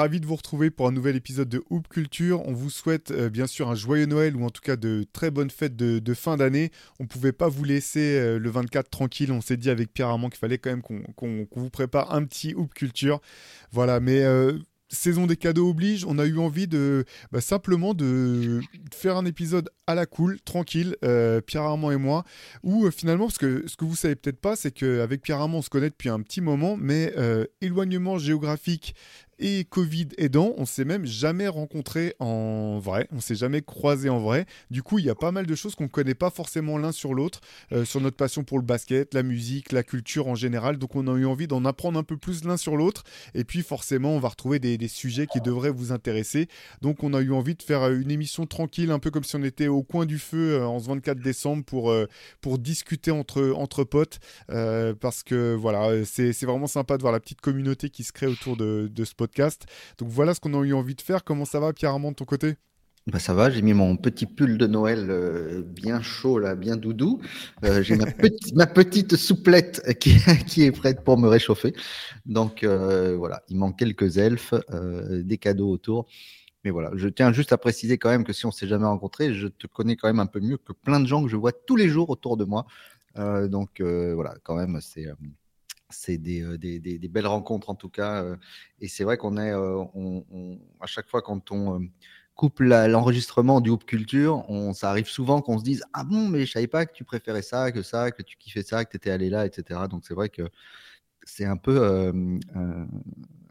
Ravis de vous retrouver pour un nouvel épisode de Hoop Culture. On vous souhaite euh, bien sûr un joyeux Noël ou en tout cas de très bonnes fêtes de, fin d'année. On ne pouvait pas vous laisser euh, le 24 tranquille. On s'est dit avec Pierre Armand qu'il fallait quand même qu'on vous prépare un petit Hoop Culture. Voilà, mais euh, saison des cadeaux oblige, on a eu envie de bah, simplement de faire un épisode à la cool, tranquille, Pierre Armand et moi, où finalement, parce que ce que vous savez peut-être pas, c'est qu'avec Pierre Armand, on se connaît depuis un petit moment, mais éloignement géographique et Covid aidant, on s'est même jamais rencontré en vrai, on s'est jamais croisé en vrai. Du coup, il y a pas mal de choses qu'on ne connaît pas forcément l'un sur l'autre, euh, sur notre passion pour le basket, la musique, la culture en général. Donc, on a eu envie d'en apprendre un peu plus l'un sur l'autre. Et puis, forcément, on va retrouver des, sujets qui devraient vous intéresser. Donc, on a eu envie de faire euh, une émission tranquille, un peu comme si on était au coin du feu euh, en ce 24 décembre pour, pour discuter entre, entre potes. parce que voilà, c'est vraiment sympa de voir la petite communauté qui se crée autour de, de ce donc voilà ce qu'on a eu envie de faire. Comment ça va, Pierre Armand, de ton côté? Bah ça va, j'ai mis mon petit pull de Noël euh, bien chaud, là, bien doudou. Euh, j'ai ma, ma, petite souplette qui, qui, est prête pour me réchauffer. Donc euh, voilà, il manque quelques elfes, des cadeaux autour. Mais voilà, je tiens juste à préciser quand même que si on s'est jamais rencontré, je te connais quand même un peu mieux que plein de gens que je vois tous les jours autour de moi. donc voilà, quand même, c'est c'est des, belles rencontres en tout cas. et c'est vrai qu'on est, on, à chaque fois quand on coupe l'enregistrement du Hoop Culture, ça arrive souvent qu'on se dise Ah bon, mais je savais pas que tu préférais ça, que ça, que tu kiffais ça, que tu étais allé là, etc. Donc c'est vrai que c'est un peu un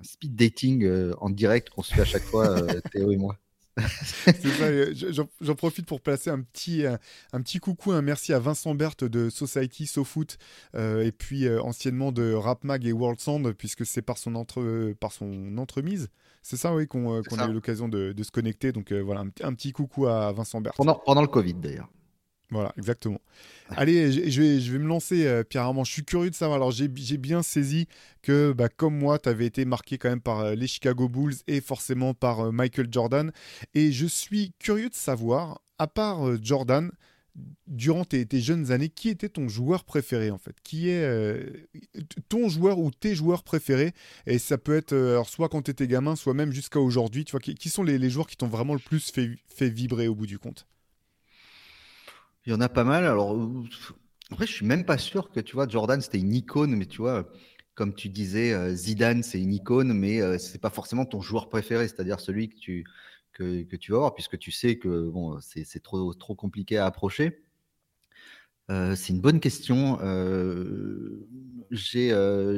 speed dating en direct qu'on se fait à chaque fois, Théo et moi. J'en profite pour placer un petit, un, petit coucou, un merci à Vincent Berthe de Society SoFoot euh, et puis euh, anciennement de Rap Mag et World Sound, puisque c'est par, son entre, par son entremise. C'est ça, oui, qu'on euh, a eu l'occasion de, se connecter. Donc voilà, un, un, petit coucou à Vincent Berthe. Pendant, pendant le Covid d'ailleurs. Voilà, exactement. Allez, je vais, je vais me lancer, euh, Pierre Armand. Je suis curieux de savoir. Alors, j'ai bien saisi que, bah, comme moi, tu avais été marqué quand même par euh, les Chicago Bulls et forcément par euh, Michael Jordan. Et je suis curieux de savoir, à part Jordan, durant tes, jeunes années, qui était ton joueur préféré en fait? Qui est ton joueur ou tes joueurs préférés? Et ça peut être soit quand tu étais gamin, soit même jusqu'à aujourd'hui. Tu vois, qui, sont les, joueurs qui t'ont vraiment le plus fait vibrer au bout du compte? Il y en a pas mal. Alors, après, je suis même pas sûr que, tu vois, Jordan, c'était une icône, mais tu vois, comme tu disais, euh, Zidane, c'est une icône, mais euh, c'est pas forcément ton joueur préféré, c'est-à-dire celui que tu, que, tu vas voir, puisque tu sais que bon, c'est trop, trop compliqué à approcher. Euh, c'est une bonne question. J'avais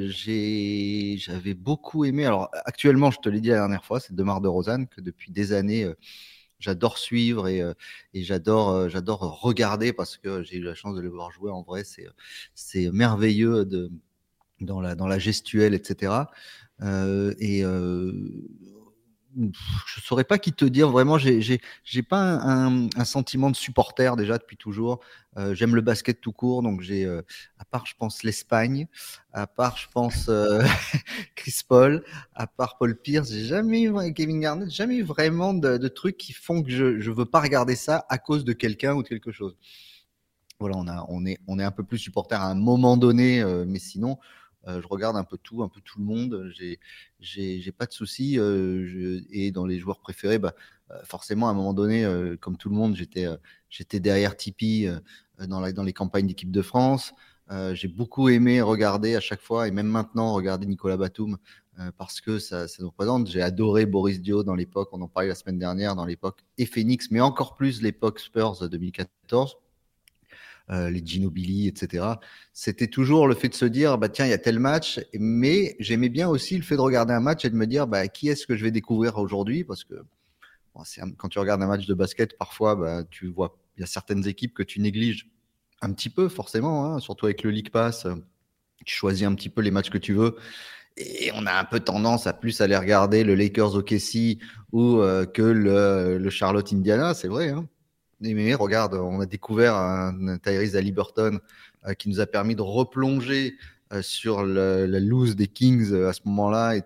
beaucoup aimé. Alors, actuellement, je te l'ai dit la dernière fois, c'est Demar de Rosanne, que depuis des années, j'adore suivre et, euh, j'adore euh, j'adore regarder parce que j'ai eu la chance de le voir jouer en vrai c'est c'est merveilleux de dans la dans la gestuelle etc et je saurais pas qui te dire vraiment. J'ai pas un, un, sentiment de supporter déjà depuis toujours. Euh, J'aime le basket tout court, donc j'ai euh, à part je pense l'Espagne, à part je pense euh, Chris Paul, à part Paul Pierce, j'ai jamais Kevin Garnett, jamais eu vraiment de, de, trucs qui font que je je veux pas regarder ça à cause de quelqu'un ou de quelque chose. Voilà, on a on est on est un peu plus supporter à un moment donné, euh, mais sinon je regarde un peu tout, un peu tout le monde. J'ai, pas de soucis. Euh, et dans les joueurs préférés, bah, euh, forcément, à un moment donné, comme tout le monde, j'étais, j'étais derrière Tipeee dans, la, dans les campagnes d'équipe de France. j'ai beaucoup aimé regarder à chaque fois, et même maintenant, regarder Nicolas Batum parce que ça, ça nous représente. J'ai adoré Boris Dio dans l'époque, on en parlait la semaine dernière, dans l'époque et Phoenix, mais encore plus l'époque Spurs 2014. Euh, les Ginobili, etc. C'était toujours le fait de se dire, bah tiens, il y a tel match, mais j'aimais bien aussi le fait de regarder un match et de me dire, bah qui est-ce que je vais découvrir aujourd'hui, parce que quand tu regardes un match de basket, parfois, bah, tu vois, il y a certaines équipes que tu négliges un petit peu, forcément, hein, surtout avec le League Pass. Tu choisis un petit peu les matchs que tu veux. Et on a un peu tendance à plus aller regarder le Lakers OKC ou euh, que le, le Charlotte Indiana, c'est vrai. Hein mais regarde, on a découvert un, Tyrese Halliburton euh, qui nous a permis de replonger euh, sur la loose des Kings euh, à ce moment-là et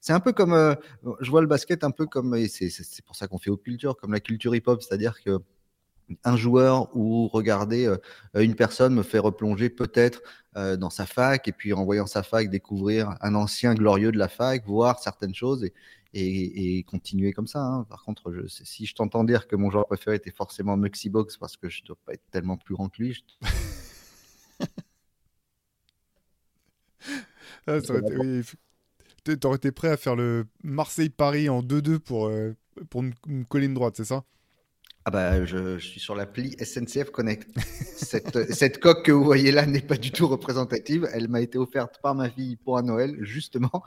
c'est un peu comme je vois le basket un peu comme et c'est pour ça qu'on fait au culture comme la culture hip hop c'est-à-dire que un joueur ou regarder une personne me fait replonger peut-être dans sa fac et puis en voyant sa fac découvrir un ancien glorieux de la fac, voir certaines choses et, et, continuer comme ça. Hein. Par contre, je, si je t'entends dire que mon joueur préféré était forcément Muxy Box parce que je ne dois pas être tellement plus grand que lui. Je... ah, T'aurais été prêt à faire le Marseille-Paris en 2-2 pour, euh, pour une, une colline droite, c'est ça? Ah bah, je, suis sur l'appli SNCF Connect. cette, cette, coque que vous voyez là n'est pas du tout représentative. Elle m'a été offerte par ma fille pour un Noël, justement.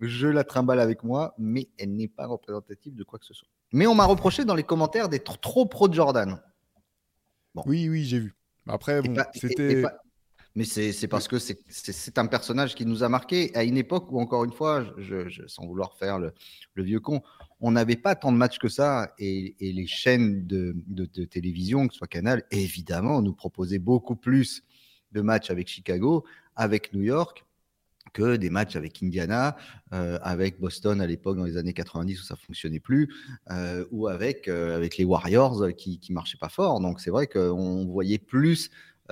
Je la trimballe avec moi, mais elle n'est pas représentative de quoi que ce soit. Mais on m'a reproché dans les commentaires d'être trop pro de Jordan. Oui, oui, j'ai vu. Après, bon, c'était. Mais c'est parce que c'est un personnage qui nous a marqué à une époque où, encore une fois, je, sans vouloir faire le, vieux con, on n'avait pas tant de matchs que ça. Et, les chaînes de, télévision, que ce soit Canal, évidemment, nous proposaient beaucoup plus de matchs avec Chicago, avec New York, que des matchs avec Indiana, euh, avec Boston à l'époque dans les années 90 où ça fonctionnait plus, euh, ou avec, euh, avec les Warriors qui ne marchaient pas fort. Donc c'est vrai qu'on voyait plus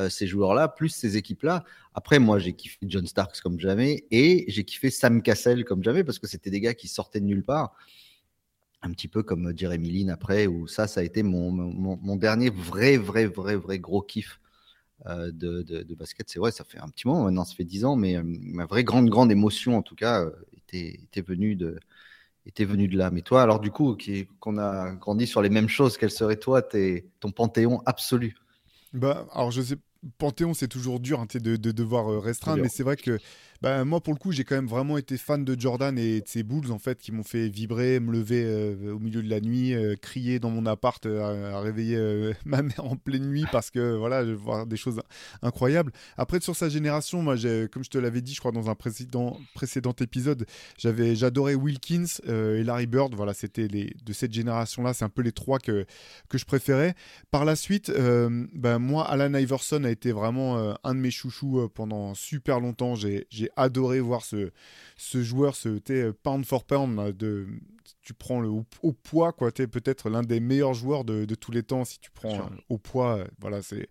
ces joueurs-là, plus ces équipes-là. Après, moi, j'ai kiffé John Starks comme jamais et j'ai kiffé Sam Cassell comme jamais parce que c'était des gars qui sortaient de nulle part. Un petit peu comme Jeremy Lin après, où ça, ça a été mon, mon, dernier vrai, vrai, vrai, vrai gros kiff euh, de, de, basket. C'est vrai, ça fait un petit moment maintenant, ça fait dix ans, mais euh, ma vraie grande, grande émotion, en tout cas, était, était venue de, était venu de là. Mais toi, alors du coup, qu'on a grandi sur les mêmes choses, quel serait toi tes, ton panthéon absolu? Bah, alors je sais, Panthéon, c'est toujours dur hein, de, de, devoir euh, restreindre, mais c'est vrai que bah, moi, pour le coup, j'ai quand même vraiment été fan de Jordan et de ses Bulls, en fait, qui m'ont fait vibrer, me lever euh, au milieu de la nuit, euh, crier dans mon appart, à, réveiller ma mère en pleine nuit parce que, voilà, je voir des choses incroyables. Après, sur sa génération, moi, comme je te l'avais dit, je crois, dans un précédent, précédent épisode, j'avais, j'adorais Wilkins et Larry Bird. Voilà, c'était les, de cette génération-là, c'est un peu les trois que, que je préférais. Par la suite, bah, moi, Alan Iverson a été vraiment euh, un de mes chouchous euh, pendant super longtemps. J'ai adoré voir ce, ce joueur, ce euh, pound for pound. De, tu prends le au, poids, quoi. Tu es peut-être l'un des meilleurs joueurs de, tous les temps si tu prends au poids. voilà, c'est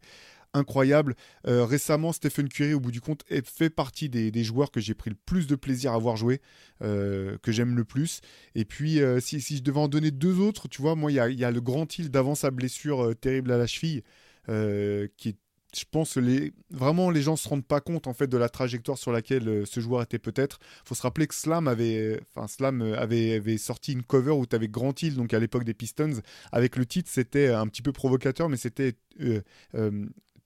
incroyable. récemment, Stephen Curry, au bout du compte, fait partie des, joueurs que j'ai pris le plus de plaisir à voir jouer, que j'aime le plus. Et puis, si, si, je devais en donner deux autres, tu vois, moi, il y a, le grand île d'avant sa blessure terrible à la cheville, qui est je pense que vraiment les gens se rendent pas compte en fait de la trajectoire sur laquelle euh, ce joueur était peut-être. Il faut se rappeler que Slam avait, enfin euh, sorti une cover où tu avais Grant Hill, donc à l'époque des Pistons, avec le titre, c'était un petit peu provocateur, mais c'était euh,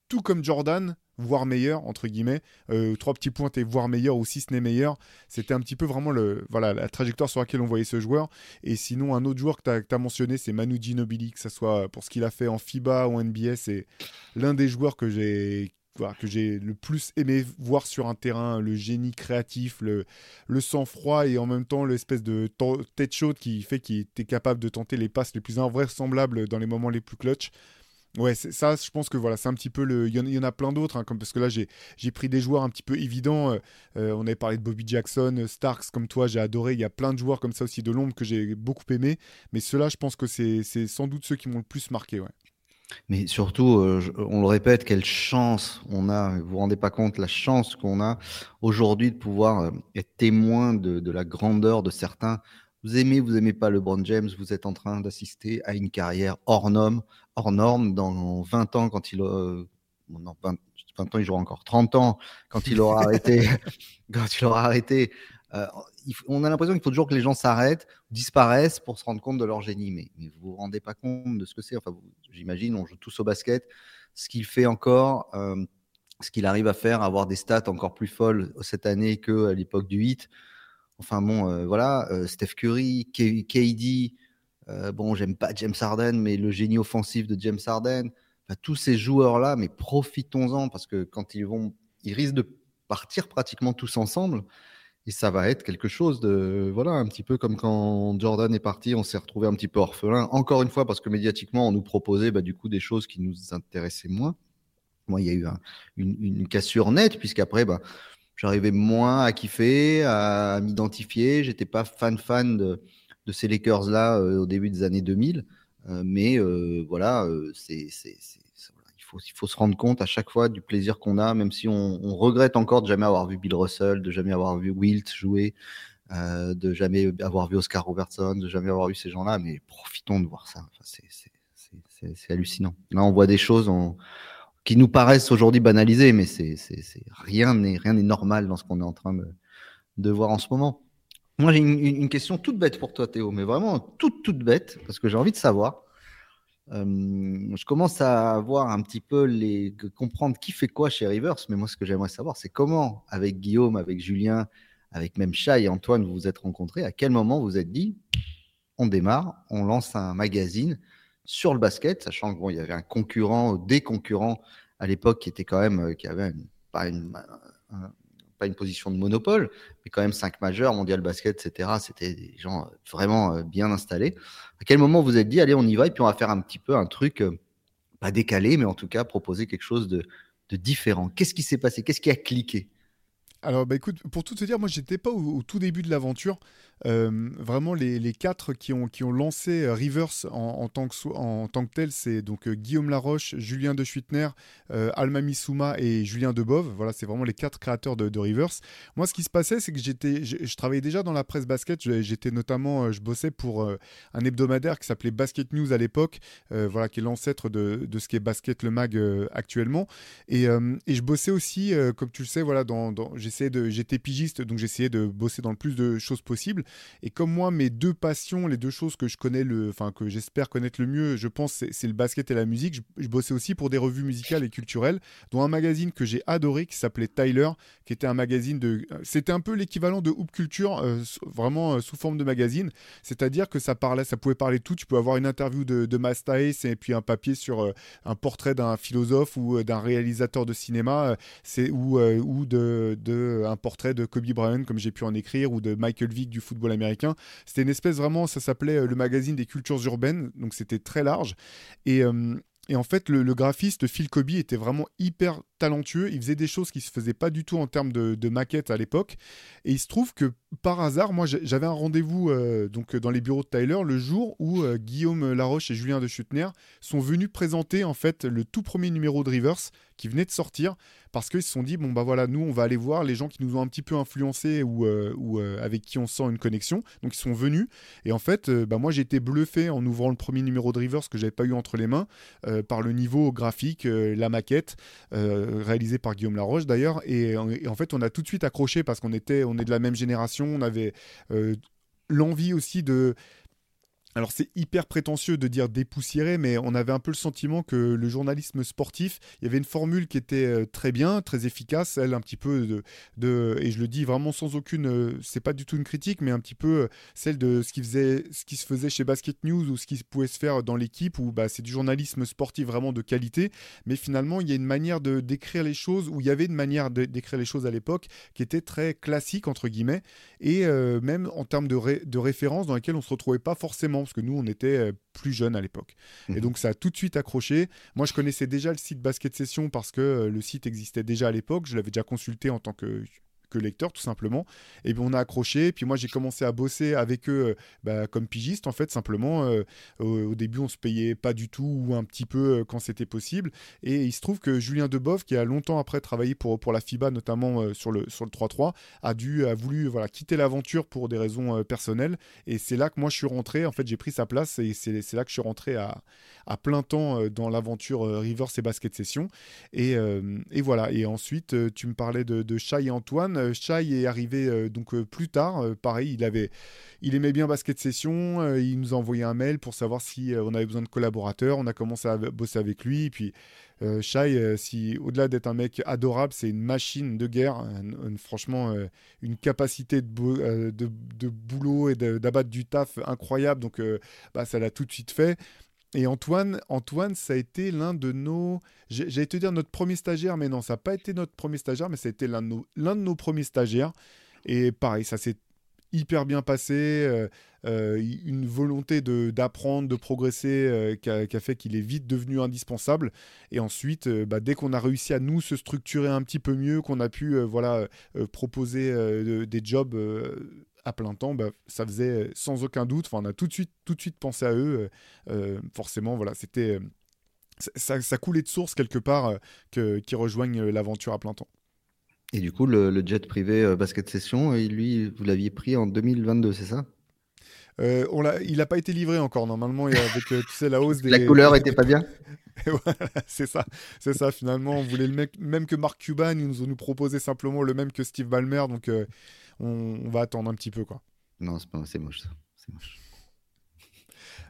tout comme Jordan, voire meilleur, entre guillemets. Euh, trois petits points, et voire meilleur, ou si ce n'est meilleur. C'était un petit peu vraiment le, voilà, la trajectoire sur laquelle on voyait ce joueur. Et sinon, un autre joueur que tu mentionné, c'est Manu Ginobili, que ce soit pour ce qu'il a fait en FIBA ou NBA. C'est l'un des joueurs que j'ai que j'ai le plus aimé voir sur un terrain, le génie créatif, le, le sang-froid et en même temps l'espèce de tête chaude qui fait qu'il était capable de tenter les passes les plus invraisemblables dans les moments les plus clutch. Ouais, ça, je pense que voilà, c'est un petit peu le. Il y, en, a plein d'autres, hein, parce que là, j'ai pris des joueurs un petit peu évidents. Euh, euh, on avait parlé de Bobby Jackson, euh, Starks, comme toi, j'ai adoré. Il y a plein de joueurs comme ça aussi de l'ombre que j'ai beaucoup aimé. Mais ceux-là, je pense que c'est sans doute ceux qui m'ont le plus marqué. Mais surtout, on le répète, quelle chance on a. Vous vous rendez pas compte la chance qu'on a aujourd'hui de pouvoir être témoin de la grandeur de certains vous aimez, vous aimez pas LeBron James, vous êtes en train d'assister à une carrière hors norme, hors norme dans 20 ans quand il euh, non, 20, ans, il jouera encore 30 ans quand il aura arrêté quand il aura arrêté euh, on a l'impression qu'il faut toujours que les gens s'arrêtent, disparaissent pour se rendre compte de leur génie. Mais, vous vous rendez pas compte de ce que c'est. Enfin, j'imagine, on joue tous au basket. Ce qu'il fait encore, euh, ce qu'il arrive à faire, avoir des stats encore plus folles cette année qu'à l'époque du 8. Enfin bon, euh, voilà, euh, Steph Curry, KD, euh, bon, j'aime pas James Harden, mais le génie offensif de James Harden, tous ces joueurs-là, mais profitons-en parce que quand ils vont, ils risquent de partir pratiquement tous ensemble. Et ça va être quelque chose de, voilà, un petit peu comme quand Jordan est parti, on s'est retrouvé un petit peu orphelin. Encore une fois, parce que médiatiquement, on nous proposait bah, du coup des choses qui nous intéressaient moins. Moi, il y a eu une, une, cassure nette, puisqu'après, bah, j'arrivais moins à kiffer, à m'identifier. J'étais pas fan fan de, de ces Lakers là euh, au début des années 2000. mais voilà, c'est il faut se rendre compte à chaque fois du plaisir qu'on a, même si on, regrette encore de jamais avoir vu Bill Russell, de jamais avoir vu Wilt jouer, euh, de jamais avoir vu Oscar Robertson, de jamais avoir vu ces gens-là, mais profitons de voir ça. c'est hallucinant. Là, on voit des choses qui nous paraissent aujourd'hui banalisées, mais c'est rien n'est rien normal dans ce qu'on est en train de, voir en ce moment. Moi, j'ai une, question toute bête pour toi, Théo, mais vraiment toute toute bête, parce que j'ai envie de savoir je commence à voir un petit peu les comprendre qui fait quoi chez Rivers, mais moi ce que j'aimerais savoir, c'est comment avec Guillaume, avec Julien, avec même Chat et Antoine, vous vous êtes rencontrés. À quel moment vous vous êtes dit, on démarre, on lance un magazine sur le basket, sachant qu'il bon, y avait un concurrent, des concurrents à l'époque qui était quand même, euh, qui avait pas une, position de monopole, mais quand même cinq majeurs, mondial basket, etc. C'était des gens euh, vraiment euh, bien installés. À quel moment vous êtes dit, allez, on y va, et puis on va faire un petit peu un truc, pas décalé, mais en tout cas proposer quelque chose de différent? Qu'est-ce qui s'est passé? Qu'est-ce qui a cliqué? Alors, bah, écoute, pour tout te dire, moi, j'étais pas au, tout début de l'aventure. Euh, vraiment, les, quatre qui ont, qui ont lancé euh, Rivers en, tant, que, en tant que tel, c'est donc euh, Guillaume Laroche, Julien De Schuitner, Alma Missouma et Julien Debove. Voilà, c'est vraiment les quatre créateurs de, Rivers. Moi, ce qui se passait, c'est que j'étais, je, travaillais déjà dans la presse basket. J'étais notamment, je bossais pour un hebdomadaire qui s'appelait Basket News à l'époque, voilà, qui est l'ancêtre de, de, ce qui est Basket le Mag actuellement. Et, et, je bossais aussi, comme tu le sais, voilà, dans, dans j'étais pigiste, donc j'essayais de bosser dans le plus de choses possibles. Et comme moi, mes deux passions, les deux choses que je connais, le, enfin que j'espère connaître le mieux, je pense, c'est le basket et la musique. Je, bossais aussi pour des revues musicales et culturelles, dont un magazine que j'ai adoré qui s'appelait Tyler, qui était un magazine de, c'était un peu l'équivalent de Hoop Culture, euh, vraiment euh, sous forme de magazine. C'est-à-dire que ça parlait, ça pouvait parler tout. Tu peux avoir une interview de, de et puis un papier sur euh, un portrait d'un philosophe ou d'un réalisateur de cinéma, c'est ou, ou de un portrait de Kobe Bryant, comme j'ai pu en écrire, ou de Michael Vick du football américain. C'était une espèce vraiment, ça s'appelait euh, le magazine des cultures urbaines, donc c'était très large. Et, euh, et en fait, le, graphiste Phil Kobe était vraiment hyper talentueux. Il faisait des choses qui se faisaient pas du tout en termes de, de maquette à l'époque. Et il se trouve que par hasard, moi, j'avais un rendez-vous euh, donc dans les bureaux de Tyler le jour où Guillaume Laroche et Julien de Schutner sont venus présenter en fait le tout premier numéro de Rivers qui venait de sortir parce qu'ils se sont dit bon bah voilà nous on va aller voir les gens qui nous ont un petit peu influencés ou, euh, ou avec qui on sent une connexion. Donc ils sont venus. Et en fait bah, moi j'ai été bluffé en ouvrant le premier numéro de Rivers que j'avais pas eu entre les mains par le niveau graphique la maquette réalisée par Guillaume Laroche d'ailleurs. Et, en fait on a tout de suite accroché parce qu'on était on est de la même génération. On avait euh, l'envie aussi de alors c'est hyper prétentieux de dire dépoussiérer, mais on avait un peu le sentiment que le journalisme sportif, il y avait une formule qui était euh, très bien, très efficace, elle un petit peu de, et je le dis vraiment sans aucune, euh, c'est pas du tout une critique, mais un petit peu euh, celle de ce qui faisait, ce qui se faisait chez Basket News ou ce qui pouvait se faire dans l'équipe où bah, c'est du journalisme sportif vraiment de qualité, mais finalement il y a une manière de décrire les choses où il y avait une manière de décrire les choses à l'époque qui était très classique entre guillemets. Et même en termes de, de références dans lesquelles on se retrouvait pas forcément parce que nous, on était euh, plus jeunes à l'époque. Et mhm. donc, ça a tout de suite accroché. Moi, je connaissais déjà le site Basket Session parce que euh, le site existait déjà à l'époque. Je l'avais déjà consulté en tant que que lecteur tout simplement. Et puis on a accroché. Puis moi j'ai commencé à bosser avec eux euh, bah, comme pigiste en fait simplement. Euh, au, début on se payait pas du tout ou un petit peu euh, quand c'était possible. Et il se trouve que Julien Debov qui a longtemps après travaillé pour, pour la FIBA notamment sur le sur le 3-3 a dû a voulu voilà quitter l'aventure pour des raisons personnelles. Et c'est là que moi je suis rentré. En fait j'ai pris sa place et c'est là que je suis rentré à, à plein temps dans l'aventure Rivers et Basket Session et, et, voilà. Et ensuite tu me parlais de, de Chai et Antoine euh, Chai est arrivé euh, donc euh, plus tard. pareil, il avait, il aimait bien basket session. il nous a envoyé un mail pour savoir si on avait besoin de collaborateurs. On a commencé à bosser avec lui. Et puis Chai, si au-delà d'être un mec adorable, c'est une machine de guerre. franchement, une capacité de, de, boulot et d'abattre du taf incroyable. Donc, bah, ça l'a tout de suite fait. Et Antoine, Antoine, ça a été l'un de nos. J'allais te dire notre premier stagiaire, mais non, ça n'a pas été notre premier stagiaire, mais ça a été l'un de, nos... de premiers stagiaires. Et pareil, ça s'est hyper bien passé. Euh, euh, une volonté d'apprendre, de, progresser euh, qui, a, fait qu'il est vite devenu indispensable. Et ensuite, bah, dès qu'on a réussi à nous se structurer un petit peu mieux, qu'on a pu voilà, proposer des jobs à plein temps, bah, ça faisait sans aucun doute. Enfin, on a tout de suite, tout de suite pensé à eux. forcément, voilà, c'était ça, coulait de source quelque part que, qui rejoignent l'aventure à plein temps. Et du coup, le, jet privé basket session, lui, vous l'aviez pris en 2022, c'est ça? Euh, on il n'a pas été livré encore normalement avec euh, tu sais, la hausse des. La couleur était pas bien? c'est ça, c'est ça. Finalement, on voulait le même que Marc Cuban, ils nous ont nous proposé simplement le même que Steve Ballmer, donc on, va attendre un petit peu quoi. Non, c'est moche ça, c'est moche.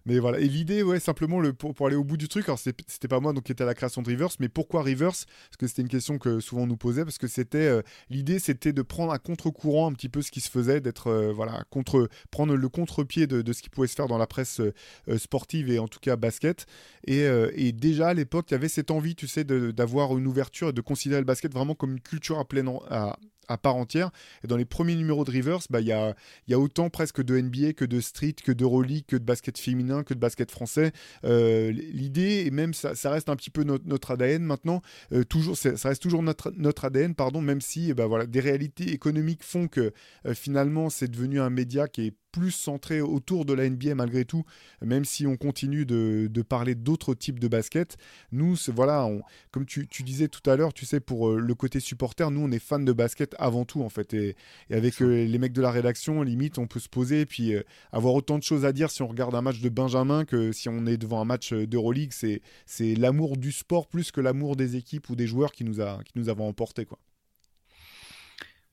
Mais voilà. Et l'idée, ouais, simplement, le, pour, aller au bout du truc, alors c'était pas moi donc, qui était à la création de Reverse, mais pourquoi Reverse? Parce que c'était une question que souvent on nous posait, parce que c'était euh, l'idée, c'était de prendre à contre-courant un petit peu ce qui se faisait, d'être, euh, voilà, contre, prendre le contre-pied de, ce qui pouvait se faire dans la presse euh, sportive et en tout cas basket. Et, et déjà à l'époque, il y avait cette envie, tu sais, d'avoir une ouverture et de considérer le basket vraiment comme une culture à plein, à, à part entière. Et dans les premiers numéros de Rivers, bah, il y, a, y a autant presque de NBA que de street, que de d'Euroleague, que de basket féminin, que de basket français. Euh, l'idée, et même ça, reste un petit peu notre, ADN maintenant, euh, toujours, ça reste toujours notre, notre ADN, pardon, même si bah, voilà, des réalités économiques font que euh, finalement c'est devenu un média qui est plus centré autour de la NBA malgré tout, même si on continue de, parler d'autres types de basket. Nous, voilà, comme tu, disais tout à l'heure, tu sais, pour euh, le côté supporter, nous, on est fans de basket avant tout, en fait. Et, avec euh, les mecs de la rédaction, limite, on peut se poser et puis euh, avoir autant de choses à dire si on regarde un match de Benjamin que si on est devant un match d'Euroleague. C'est l'amour du sport plus que l'amour des équipes ou des joueurs qui nous, a, qui nous avons emporté, quoi.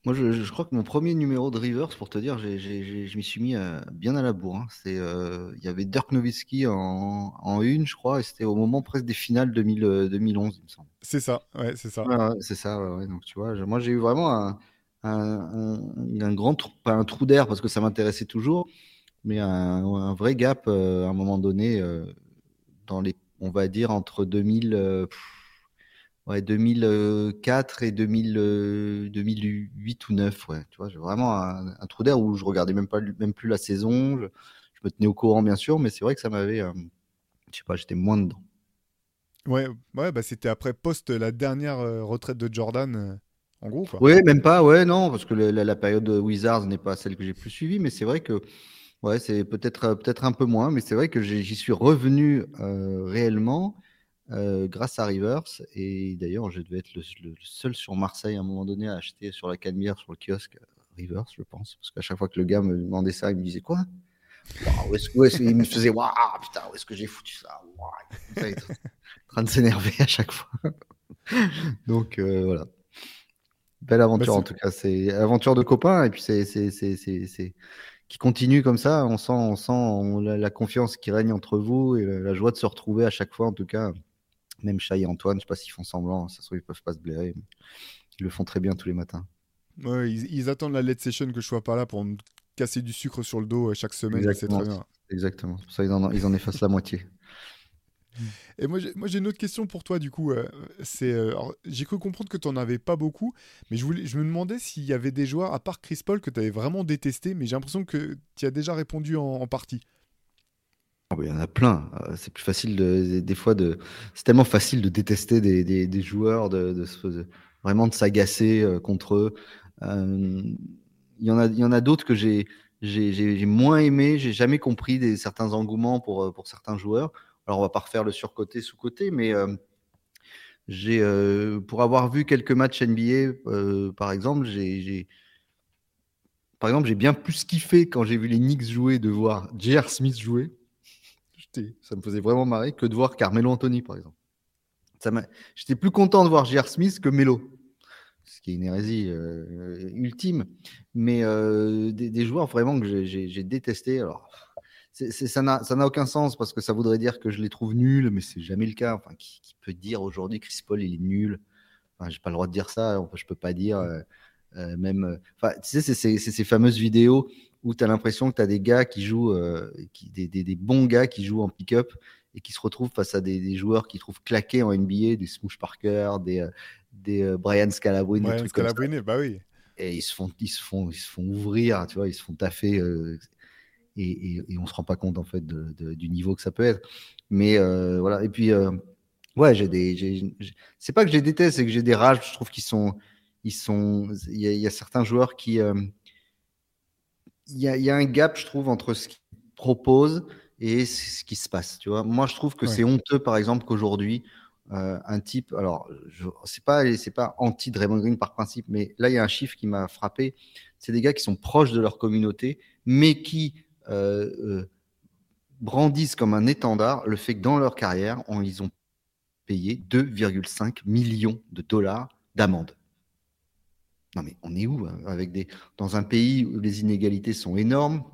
Moi, je, crois que mon premier numéro de Rivers, pour te dire, je m'y suis mis euh, bien à la bourre. Hein. C'est, euh, il y avait Dirk Nowitzki en, en une, je crois, et c'était au moment presque des finales 2000, 2011, il me semble. C'est ça, ouais, c'est ça. c'est ça, ouais, Donc, tu vois, moi, j'ai eu vraiment un, un, un, grand trou, pas un trou d'air parce que ça m'intéressait toujours, mais un, vrai gap euh, à un moment donné dans les, on va dire, entre 2000. Ouais, 2004 et 2000, 2008 ou 9, ouais. Tu vois, j'ai vraiment un, trou d'air où je regardais même pas, même plus la saison. Je, me tenais au courant, bien sûr, mais c'est vrai que ça m'avait, euh, je sais pas, j'étais moins dedans. Ouais, ouais, bah c'était après post la dernière euh, retraite de Jordan, euh, en gros. Quoi. Ouais, même pas, ouais, non, parce que la, la période de Wizards n'est pas celle que j'ai plus suivie, mais c'est vrai que, ouais, c'est peut-être peut-être un peu moins, mais c'est vrai que j'y suis revenu réellement euh, grâce à Rivers. Et d'ailleurs, je devais être le, seul sur Marseille à un moment donné à acheter sur la Canebière, sur le kiosque, Rivers, je pense. Parce qu'à chaque fois que le gars me demandait ça, il me disait quoi? Où est-ce, que Il me faisait Waouh, putain, où est-ce que j'ai foutu ça, Il était en train de s'énerver à chaque fois. Donc euh, voilà. Belle aventure bah, en tout cas. C'est aventure de copains et puis c'est, c'est, c'est, c'est, qui continue comme ça. On sent, on sent la, confiance qui règne entre vous et la, joie de se retrouver à chaque fois en tout cas. Même Chai et Antoine, je sais pas s'ils font semblant, ça se trouve, ils peuvent pas se blairer, mais ils le font très bien tous les matins. Ouais, ils, attendent la LED session que je sois pas là pour me casser du sucre sur le dos chaque semaine. Exactement. Très bien. Exactement. Pour ça, ils en, ils en effacent la moitié. Et moi, j'ai une autre question pour toi, du coup. Euh, c'est, euh, j'ai cru comprendre que tu n'en avais pas beaucoup, mais je, voulais, je me demandais s'il y avait des joueurs, à part Chris Paul, que tu avais vraiment détesté, mais j'ai l'impression que tu as déjà répondu en partie. Ah bah, il y en a plein. Euh, c'est plus facile de, des fois. C'est tellement facile de détester des, joueurs, de, vraiment de s'agacer euh, contre eux. Euh, il y en a, il y en a d'autres que j'ai, moins aimé. J'ai jamais compris certains engouements pour, pour certains joueurs. Alors on va pas refaire le surcoté sous-côté, mais j'ai, pour avoir vu quelques matchs NBA, par exemple, j'ai, par exemple, j'ai bien plus kiffé quand j'ai vu les Knicks jouer de voir J.R. Smith jouer ça me faisait vraiment marrer que de voir Carmelo Anthony, par exemple. J'étais plus content de voir J.R. Smith que Melo, ce qui est une hérésie euh, ultime. Mais euh, des, joueurs vraiment que j'ai détesté. Alors, ça n'a aucun sens parce que ça voudrait dire que je les trouve nuls, mais c'est jamais le cas. Enfin, qui, peut dire aujourd'hui Chris Paul il est nul? Enfin, J'ai pas le droit de dire ça. Je peux pas dire. Euh, même, enfin, tu sais, c'est ces fameuses vidéos où tu as l'impression que tu as des gars qui jouent, euh, qui, des, des, bons gars qui jouent en pick-up et qui se retrouvent face à des, joueurs qui trouvent claqués en NBA, des Smoosh Parker, des, euh, des euh, Brian Scalabrine, des trucs Scalabrine, comme ça. bah oui. Et ils se font, ils se font, ils se font ouvrir, tu vois, ils se font taffer. et, et, on se rend pas compte en fait de, du niveau que ça peut être. Mais voilà. Et puis, ouais, j'ai des, c'est pas que je les déteste, c'est que j'ai des rages. Je trouve qu'ils sont, ils sont, il y, y, a certains joueurs qui il y, a un gap, je trouve, entre ce qu'il propose et ce qui se passe. Tu vois, moi, je trouve que c'est honteux, par exemple, qu'aujourd'hui, euh, un type, alors, c'est pas, c'est pas anti Draymond Green par principe, mais là, il y a un chiffre qui m'a frappé. C'est des gars qui sont proches de leur communauté, mais qui euh, euh, brandissent comme un étendard le fait que dans leur carrière, on, ils ont payé 2,5 millions de dollars d'amende. Non mais on est où hein, avec des dans un pays où les inégalités sont énormes,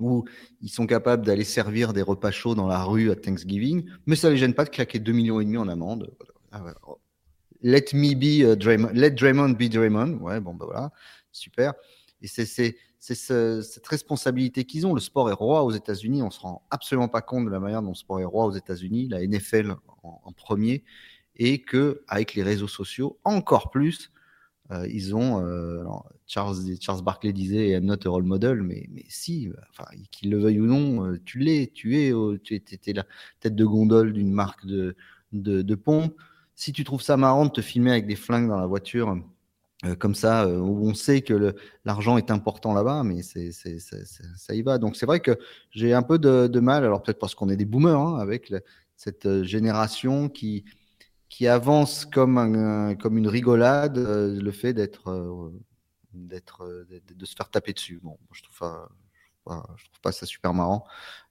où ils sont capables d'aller servir des repas chauds dans la rue à Thanksgiving, mais ça les gêne pas de claquer 2 millions et demi en amende. Ah let me be uh, Draymond, let Draymond be Draymond. Ouais, bon bah voilà, super. Et c'est cette responsabilité qu'ils ont. Le sport est roi aux États-Unis. On se rend absolument pas compte de la manière dont le sport est roi aux États-Unis, la NFL en, premier, et que avec les réseaux sociaux, encore plus, euh, ils ont. Euh, Charles, Charles Barkley disait "I'm not a role model", mais, mais si, enfin, qu'il le veuille ou non, euh, tu l'es. Tu es, tu étais la tête de gondole d'une marque de, de, de pompe. Si tu trouves ça marrant de te filmer avec des flingues dans la voiture comme ça, on sait que l'argent est important là-bas, mais c'est, ça y va. Donc c'est vrai que j'ai un peu de, mal, alors peut-être parce qu'on est des boomers, hein, avec cette génération qui, qui avance comme, un, comme une rigolade, le fait d'être, d'être, de se faire taper dessus. Bon, je trouve pas, je trouve pas ça super marrant.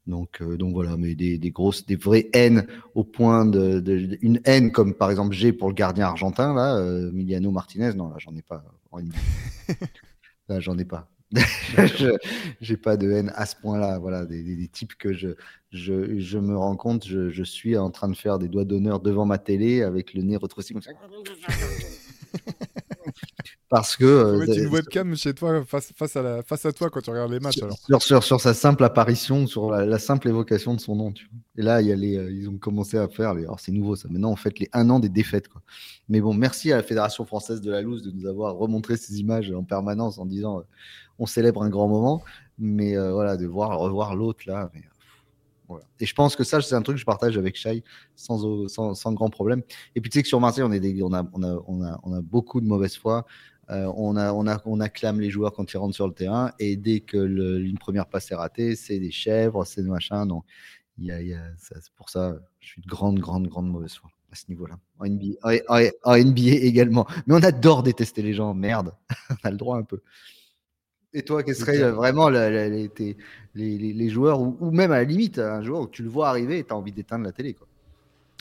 Donc, euh, donc voilà, mais des, des, grosses, des vraies haines au point de, de, une haine comme par exemple j'ai pour le gardien argentin là, euh, Miliano Martinez. Non, là j'en ai pas. là j'en ai pas. j'ai pas de haine à ce point-là. Voilà, des, des, types que je, je, je, me rends compte, je, je, suis en train de faire des doigts d'honneur devant ma télé avec le nez retroussé comme ça. parce que. Euh, mettre une webcam chez toi face, face, à la, face à toi quand tu regardes les matchs. Sur, alors. Sur, sur, sa simple apparition, sur la, simple évocation de son nom. Tu vois. Et là, il y a les, euh, ils ont commencé à faire. Les, alors c'est nouveau ça. Maintenant, on fait les un an des défaites. Quoi. Mais bon, merci à la Fédération française de la loose de nous avoir remontré ces images en permanence en disant euh, on célèbre un grand moment. Mais voilà, de voir revoir l'autre là. Mais, et je pense que ça, c'est un truc que je partage avec Shai sans, grand problème. Et puis tu sais que sur Marseille, on, a, beaucoup de mauvaise foi. Euh, on, acclame les joueurs quand ils rentrent sur le terrain et dès que une première passe est ratée, c'est des chèvres, c'est des machins. Donc, c'est pour ça, je suis de grande, grande, grande mauvaise foi à ce niveau-là. En, NBA, également. Mais on adore détester les gens. Merde, on a le droit un peu. Et toi, quels seraient vraiment les, les, les, joueurs, ou, ou, même à la limite, un joueur où tu le vois arriver et tu as envie d'éteindre la télé quoi?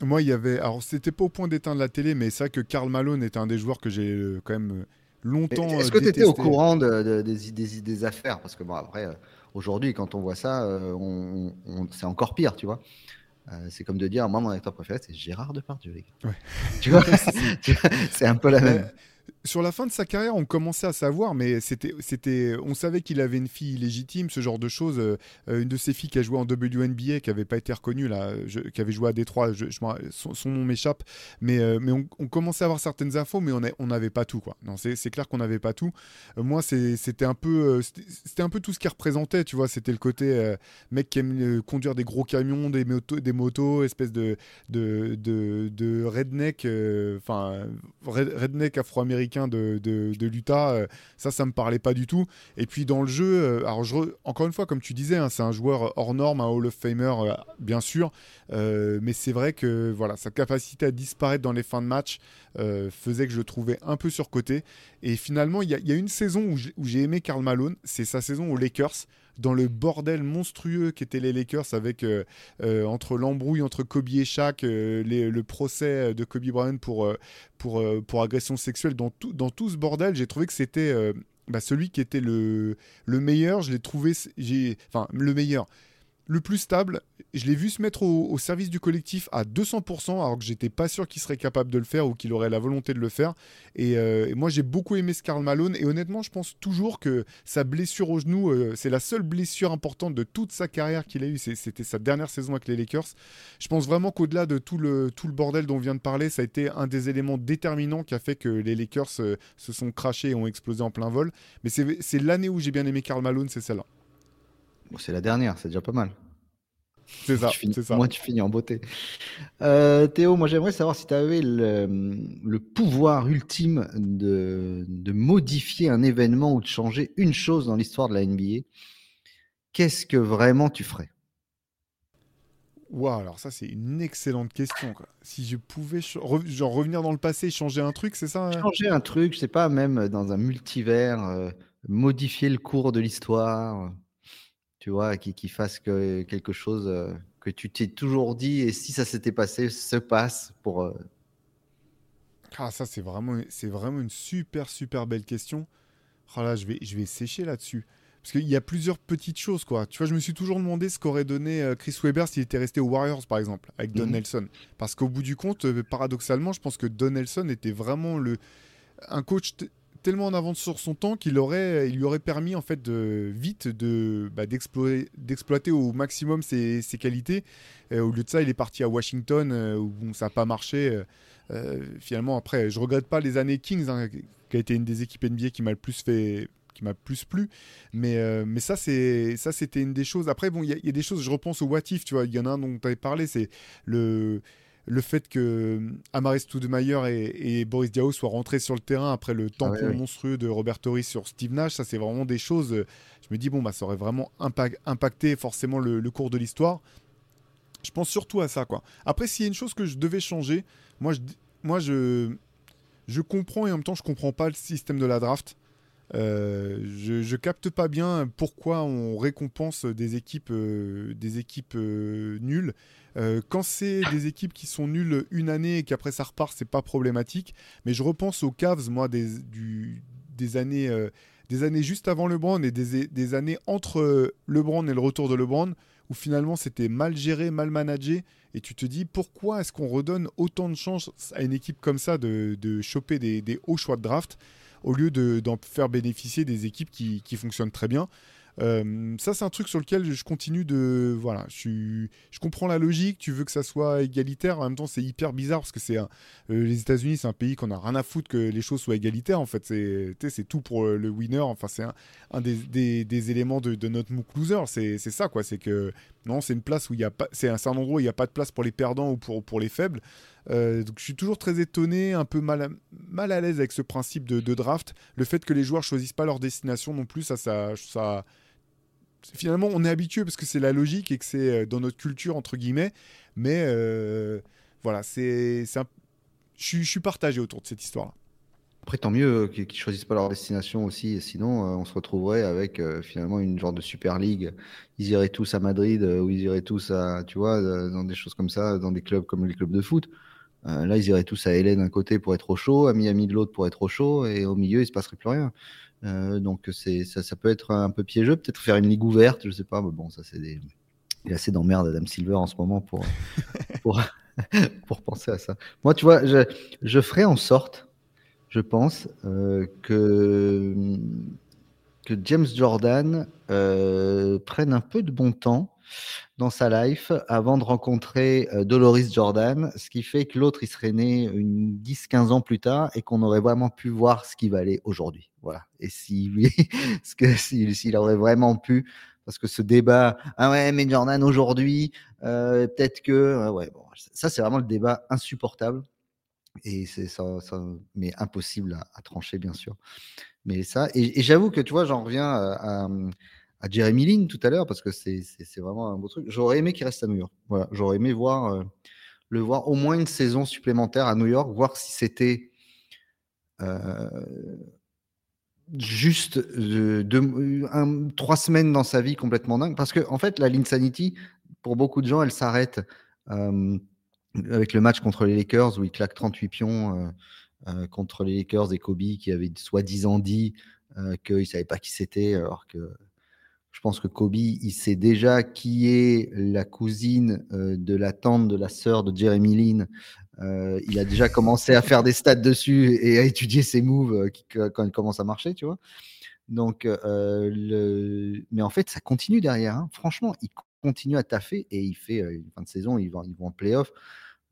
Moi, il y avait. Alors, c'était pas au point d'éteindre la télé, mais c'est vrai que Karl Malone était un des joueurs que j'ai euh, quand même euh, longtemps. Est-ce que tu étais au courant de, des, des, des, affaires? Parce que, bon, après, euh, aujourd'hui, quand on voit ça, on, c'est encore pire, tu vois? c'est comme de dire, moi, mon acteur préféré, c'est Gérard Depardieu, les gars. Ouais. Tu vois, c'est un peu la même sur la fin de sa carrière, on commençait à savoir, mais c'était, on savait qu'il avait une fille légitime, ce genre de choses. Euh, une de ses filles qui a joué en WNBA, qui n'avait pas été reconnue, là, qui avait joué à Détroit, son, nom m'échappe, mais, euh, mais on, commençait à avoir certaines infos, mais on n'avait pas tout, c'est, clair qu'on n'avait pas tout. Euh, moi, c'était un peu, c'était, un peu tout ce qui représentait, tu vois. C'était le côté mec qui aime conduire des gros camions, des motos, espèce de, de, de, de redneck, enfin, redneck afro-américain de, l'Utah, euh, ça, ça me parlait pas du tout. Et puis dans le jeu, euh, alors je, encore une fois, comme tu disais, hein, c'est un joueur hors norme, un Hall of Famer, euh, bien sûr, mais c'est vrai que voilà, sa capacité à disparaître dans les fins de match faisait que je le trouvais un peu surcoté. Et finalement, il y, y, a une saison où j'ai aimé Karl Malone, c'est sa saison aux Lakers dans le bordel monstrueux qu'étaient les Lakers avec euh, euh, entre l'embrouille entre Kobe et Shaq, euh, le procès de Kobe Bryant pour, pour, pour agression sexuelle, dans tout, dans tout ce bordel, j'ai trouvé que c'était bah, celui qui était le, le meilleur. Je l'ai trouvé, enfin le meilleur le plus stable. Je l'ai vu se mettre au, service du collectif à 200%, alors que j'étais pas sûr qu'il serait capable de le faire ou qu'il aurait la volonté de le faire. Euh, et, moi, j'ai beaucoup aimé ce Karl Malone. Et honnêtement, je pense toujours que sa blessure au genou, euh, c'est la seule blessure importante de toute sa carrière qu'il a eue. C'était sa dernière saison avec les Lakers. Je pense vraiment qu'au-delà de tout le, tout le bordel dont on vient de parler, ça a été un des éléments déterminants qui a fait que les Lakers euh, se sont crachés et ont explosé en plein vol. Mais c'est l'année où j'ai bien aimé Karl Malone, c'est celle-là c'est la dernière, c'est déjà pas mal. C'est ça, ça, Moi, tu finis en beauté. Euh, Théo, moi, j'aimerais savoir si tu avais le, pouvoir ultime de, de, modifier un événement ou de changer une chose dans l'histoire de la NBA. qu'est-ce que vraiment tu ferais? Waouh, alors ça c'est une excellente question. Si je pouvais genre revenir dans le passé et changer un truc, c'est ça hein? Changer un truc, je sais pas, même dans un multivers, euh, modifier le cours de l'histoire, tu vois, qui, qui fasse que quelque chose euh, que tu t'es toujours dit et si ça s'était passé, se passe pour. Euh ah, ça c'est vraiment, c'est vraiment une super super belle question. Oh là, je vais, je vais sécher là-dessus. Parce qu'il y a plusieurs petites choses, quoi. Tu vois, je me suis toujours demandé ce qu'aurait donné euh, Chris Webber s'il était resté aux Warriors, par exemple, avec Don mhm. Nelson. Parce qu'au bout du compte, paradoxalement, je pense que Don Nelson était vraiment le... un coach tellement en avance sur son temps qu'il aurait, il lui aurait permis, en fait, de, vite de, bah, d'exploiter au maximum ses, qualités. au lieu de ça, il est parti à Washington, euh, où ça n'a pas marché. finalement, après, je regrette pas les années Kings, hein, qui a été une des équipes NBA qui m'a le plus fait m'a plus plu. Mais, euh, mais ça, c'est ça c'était une des choses. Après, bon, il y, a des choses, je repense au What If, tu vois. Il y en a un dont tu avais parlé, c'est le le fait que euh, Amaris Stoudemire et, et, Boris Diaw soient rentrés sur le terrain après le ah tampon monstrueux de Robert Torres sur Steve Nash, ça c'est vraiment des choses. Euh, je me dis bon bah ça aurait vraiment impacté forcément le, cours de l'histoire. Je pense surtout à ça quoi. Après s'il y a une chose que je devais changer, moi je moi je je comprends et en même temps je comprends pas le système de la draft. Euh, je, je, capte pas bien pourquoi on récompense des équipes, euh, des équipes euh, nulles. quand c'est des équipes qui sont nulles une année et qu'après ça repart, c'est pas problématique. Mais je repense aux Cavs, moi, des, années, des années juste avant LeBron et des, années entre LeBron et le retour de LeBron, où finalement c'était mal géré, mal managé. Et tu te dis pourquoi est-ce qu'on redonne autant de chance à une équipe comme ça de, choper des hauts choix de draft au lieu d'en faire bénéficier des équipes qui, fonctionnent très bien. Euh, ça, c'est un truc sur lequel je continue de. Voilà, je, comprends la logique. Tu veux que ça soit égalitaire. En même temps, c'est hyper bizarre parce que c'est euh, les États-Unis, c'est un pays qu'on a rien à foutre que les choses soient égalitaires. En fait, c'est tout pour le winner. Enfin, c'est un, des, éléments de, de notre MOOC loser. C'est ça, quoi. C'est que non, c'est une place où il y a pas. C'est un, un, endroit où il n'y a pas de place pour les perdants ou pour, les faibles. Euh, donc je suis toujours très étonné, un peu mal à, l'aise avec ce principe de, draft. Le fait que les joueurs choisissent pas leur destination non plus, ça, ça, finalement, on est habitué parce que c'est la logique et que c'est euh, dans notre culture, entre guillemets. Mais euh, voilà, c'est, je, suis partagé autour de cette histoire-là. Après, tant mieux euh, qu'ils ne choisissent pas leur destination aussi. Sinon, on se retrouverait avec finalement une genre de Super League. Ils iraient tous à Madrid ou ils iraient tous à, tu vois, dans des choses comme ça, dans des clubs comme les clubs de foot. là, ils iraient tous à LA d'un côté pour être au chaud, à Miami de l'autre pour être au chaud, et au milieu, il se passerait plus rien. Euh, donc c'est ça, ça, peut être un peu piégeux. Peut-être faire une ligue ouverte, je sais pas. Mais bon, ça c'est des... il y a assez d'emmerde Adam Silver en ce moment pour pour, pour penser à ça. Moi, tu vois, je, je ferai en sorte, je pense, euh, que que James Jordan euh, prenne un peu de bon temps dans sa life avant de rencontrer euh, Dolores Jordan, ce qui fait que l'autre, il serait né une 10-15 ans plus tard et qu'on aurait vraiment pu voir ce qu'il valait aujourd'hui. Voilà. Et si ce que s'il aurait vraiment pu, parce que ce débat, ah ouais, mais Jordan aujourd'hui, euh, peut-être que, ouais, bon, ça c'est vraiment le débat insupportable et c'est ça, ça, mais impossible à, trancher bien sûr. Mais ça, et, j'avoue que tu vois, j'en reviens à à Jeremy Lin tout à l'heure parce que c'est vraiment un beau truc. J'aurais aimé qu'il reste à New York. Voilà, j'aurais aimé voir euh, le voir au moins une saison supplémentaire à New York, voir si c'était euh, juste trois semaines dans sa vie complètement dingue. Parce que en fait, la Linsanity, pour beaucoup de gens, elle s'arrête euh, avec le match contre les Lakers où il claque 38 pions contre les Lakers et Kobe qui avait soi-disant dit qu'il ne savait pas qui c'était alors que je pense que Kobe, il sait déjà qui est la cousine euh, de la tante de la sœur de Jeremy Lin. Euh, il a déjà commencé à faire des stats dessus et à étudier ses moves euh, quand il commence à marcher, tu vois. Donc, mais en fait, ça continue derrière. Hein. Franchement, il continue à taffer et il fait une fin de saison, ils vont, ils vont en playoff.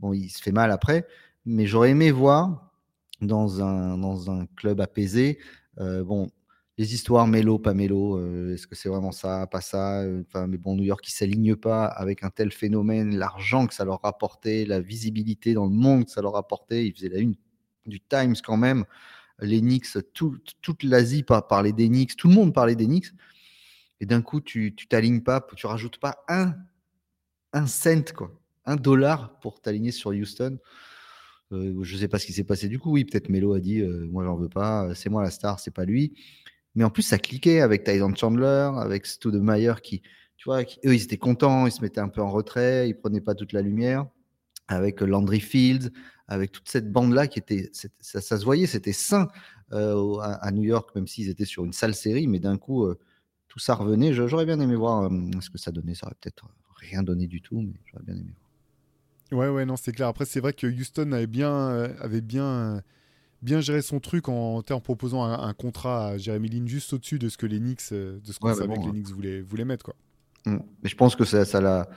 Bon, il se fait mal après, mais j'aurais aimé voir dans un, dans un club apaisé. bon, les histoires mélo, pas mélo, euh, est-ce que c'est vraiment ça, pas ça euh, Enfin, mais bon, New York, qui s'aligne pas avec un tel phénomène, l'argent que ça leur rapportait, la visibilité dans le monde que ça leur apportait. Ils faisaient la une du Times quand même. Les Knicks, toute l'Asie parlait des Knicks, tout le monde parlait des Knicks. Et d'un coup, tu t'alignes pas, tu rajoutes pas un, un cent, quoi, un dollar pour t'aligner sur Houston. Euh, je ne sais pas ce qui s'est passé du coup. Oui, peut-être Melo a dit euh, Moi, j'en veux pas, c'est moi la star, c'est pas lui. Mais en plus, ça cliquait avec Tyson Chandler, avec Stu Meyer qui, tu vois, eux, ils étaient contents, ils se mettaient un peu en retrait, ils prenaient pas toute la lumière. Avec Landry Fields, avec toute cette bande-là qui était, ça, se voyait, c'était sain euh, à, New York, même s'ils étaient sur une sale série, mais d'un coup, tout ça revenait. J'aurais bien aimé voir ce que ça donnait. Ça aurait peut-être rien donné du tout, mais j'aurais bien aimé voir. Ouais, ouais, non, c'est clair. Après, c'est vrai que Houston avait bien, euh, avait bien, euh, bien géré son truc en, en proposant un, contrat à Jeremy Lin juste au-dessus de ce que les Knicks, euh, de ce qu'on savait que les Knicks voulaient, voulaient mettre, quoi. Mmh. Mais je pense que ça, ça l'a,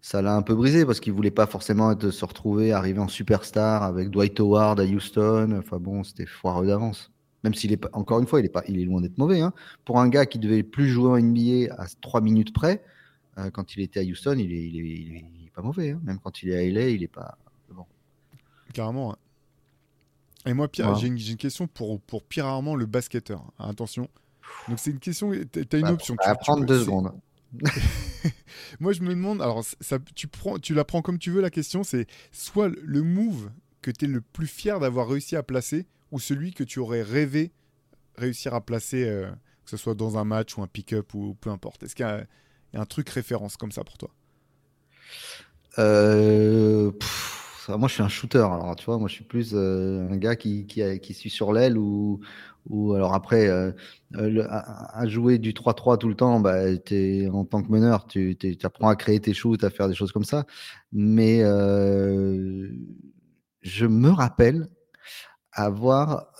ça l'a un peu brisé parce qu'il voulait pas forcément être, se retrouver arriver en superstar avec Dwight Howard à Houston. Enfin bon, c'était foireux d'avance. Même s'il est pas, encore une fois, il est pas, il est loin d'être mauvais. Hein. Pour un gars qui devait plus jouer en NBA à 3 minutes près, quand il était à Houston, il est, il est, il est mauvais. Hein. Même quand il est à LA, il est pas bon. Carrément. Et moi, Pierre, j'ai une, question pour, pour Pierre Armand, le basketteur. Attention. Donc, c'est une question. Tu as une bah, option. Vas prendre deux secondes. moi, je me demande. Alors, ça, tu, prends, tu la prends comme tu veux, la question. C'est soit le move que tu es le plus fier d'avoir réussi à placer ou celui que tu aurais rêvé réussir à placer, euh, que ce soit dans un match ou un pick-up ou peu importe? Est-ce qu'il y, a un truc référence comme ça pour toi? Euh, moi, je suis un shooter. Alors, tu vois, moi, je suis plus euh, un gars qui, qui, suit sur l'aile ou, ou alors après, à, jouer du 3-3 tout le temps, bah, es, en tant que meneur, tu apprends à créer tes shoots, à faire des choses comme ça. Mais je me rappelle avoir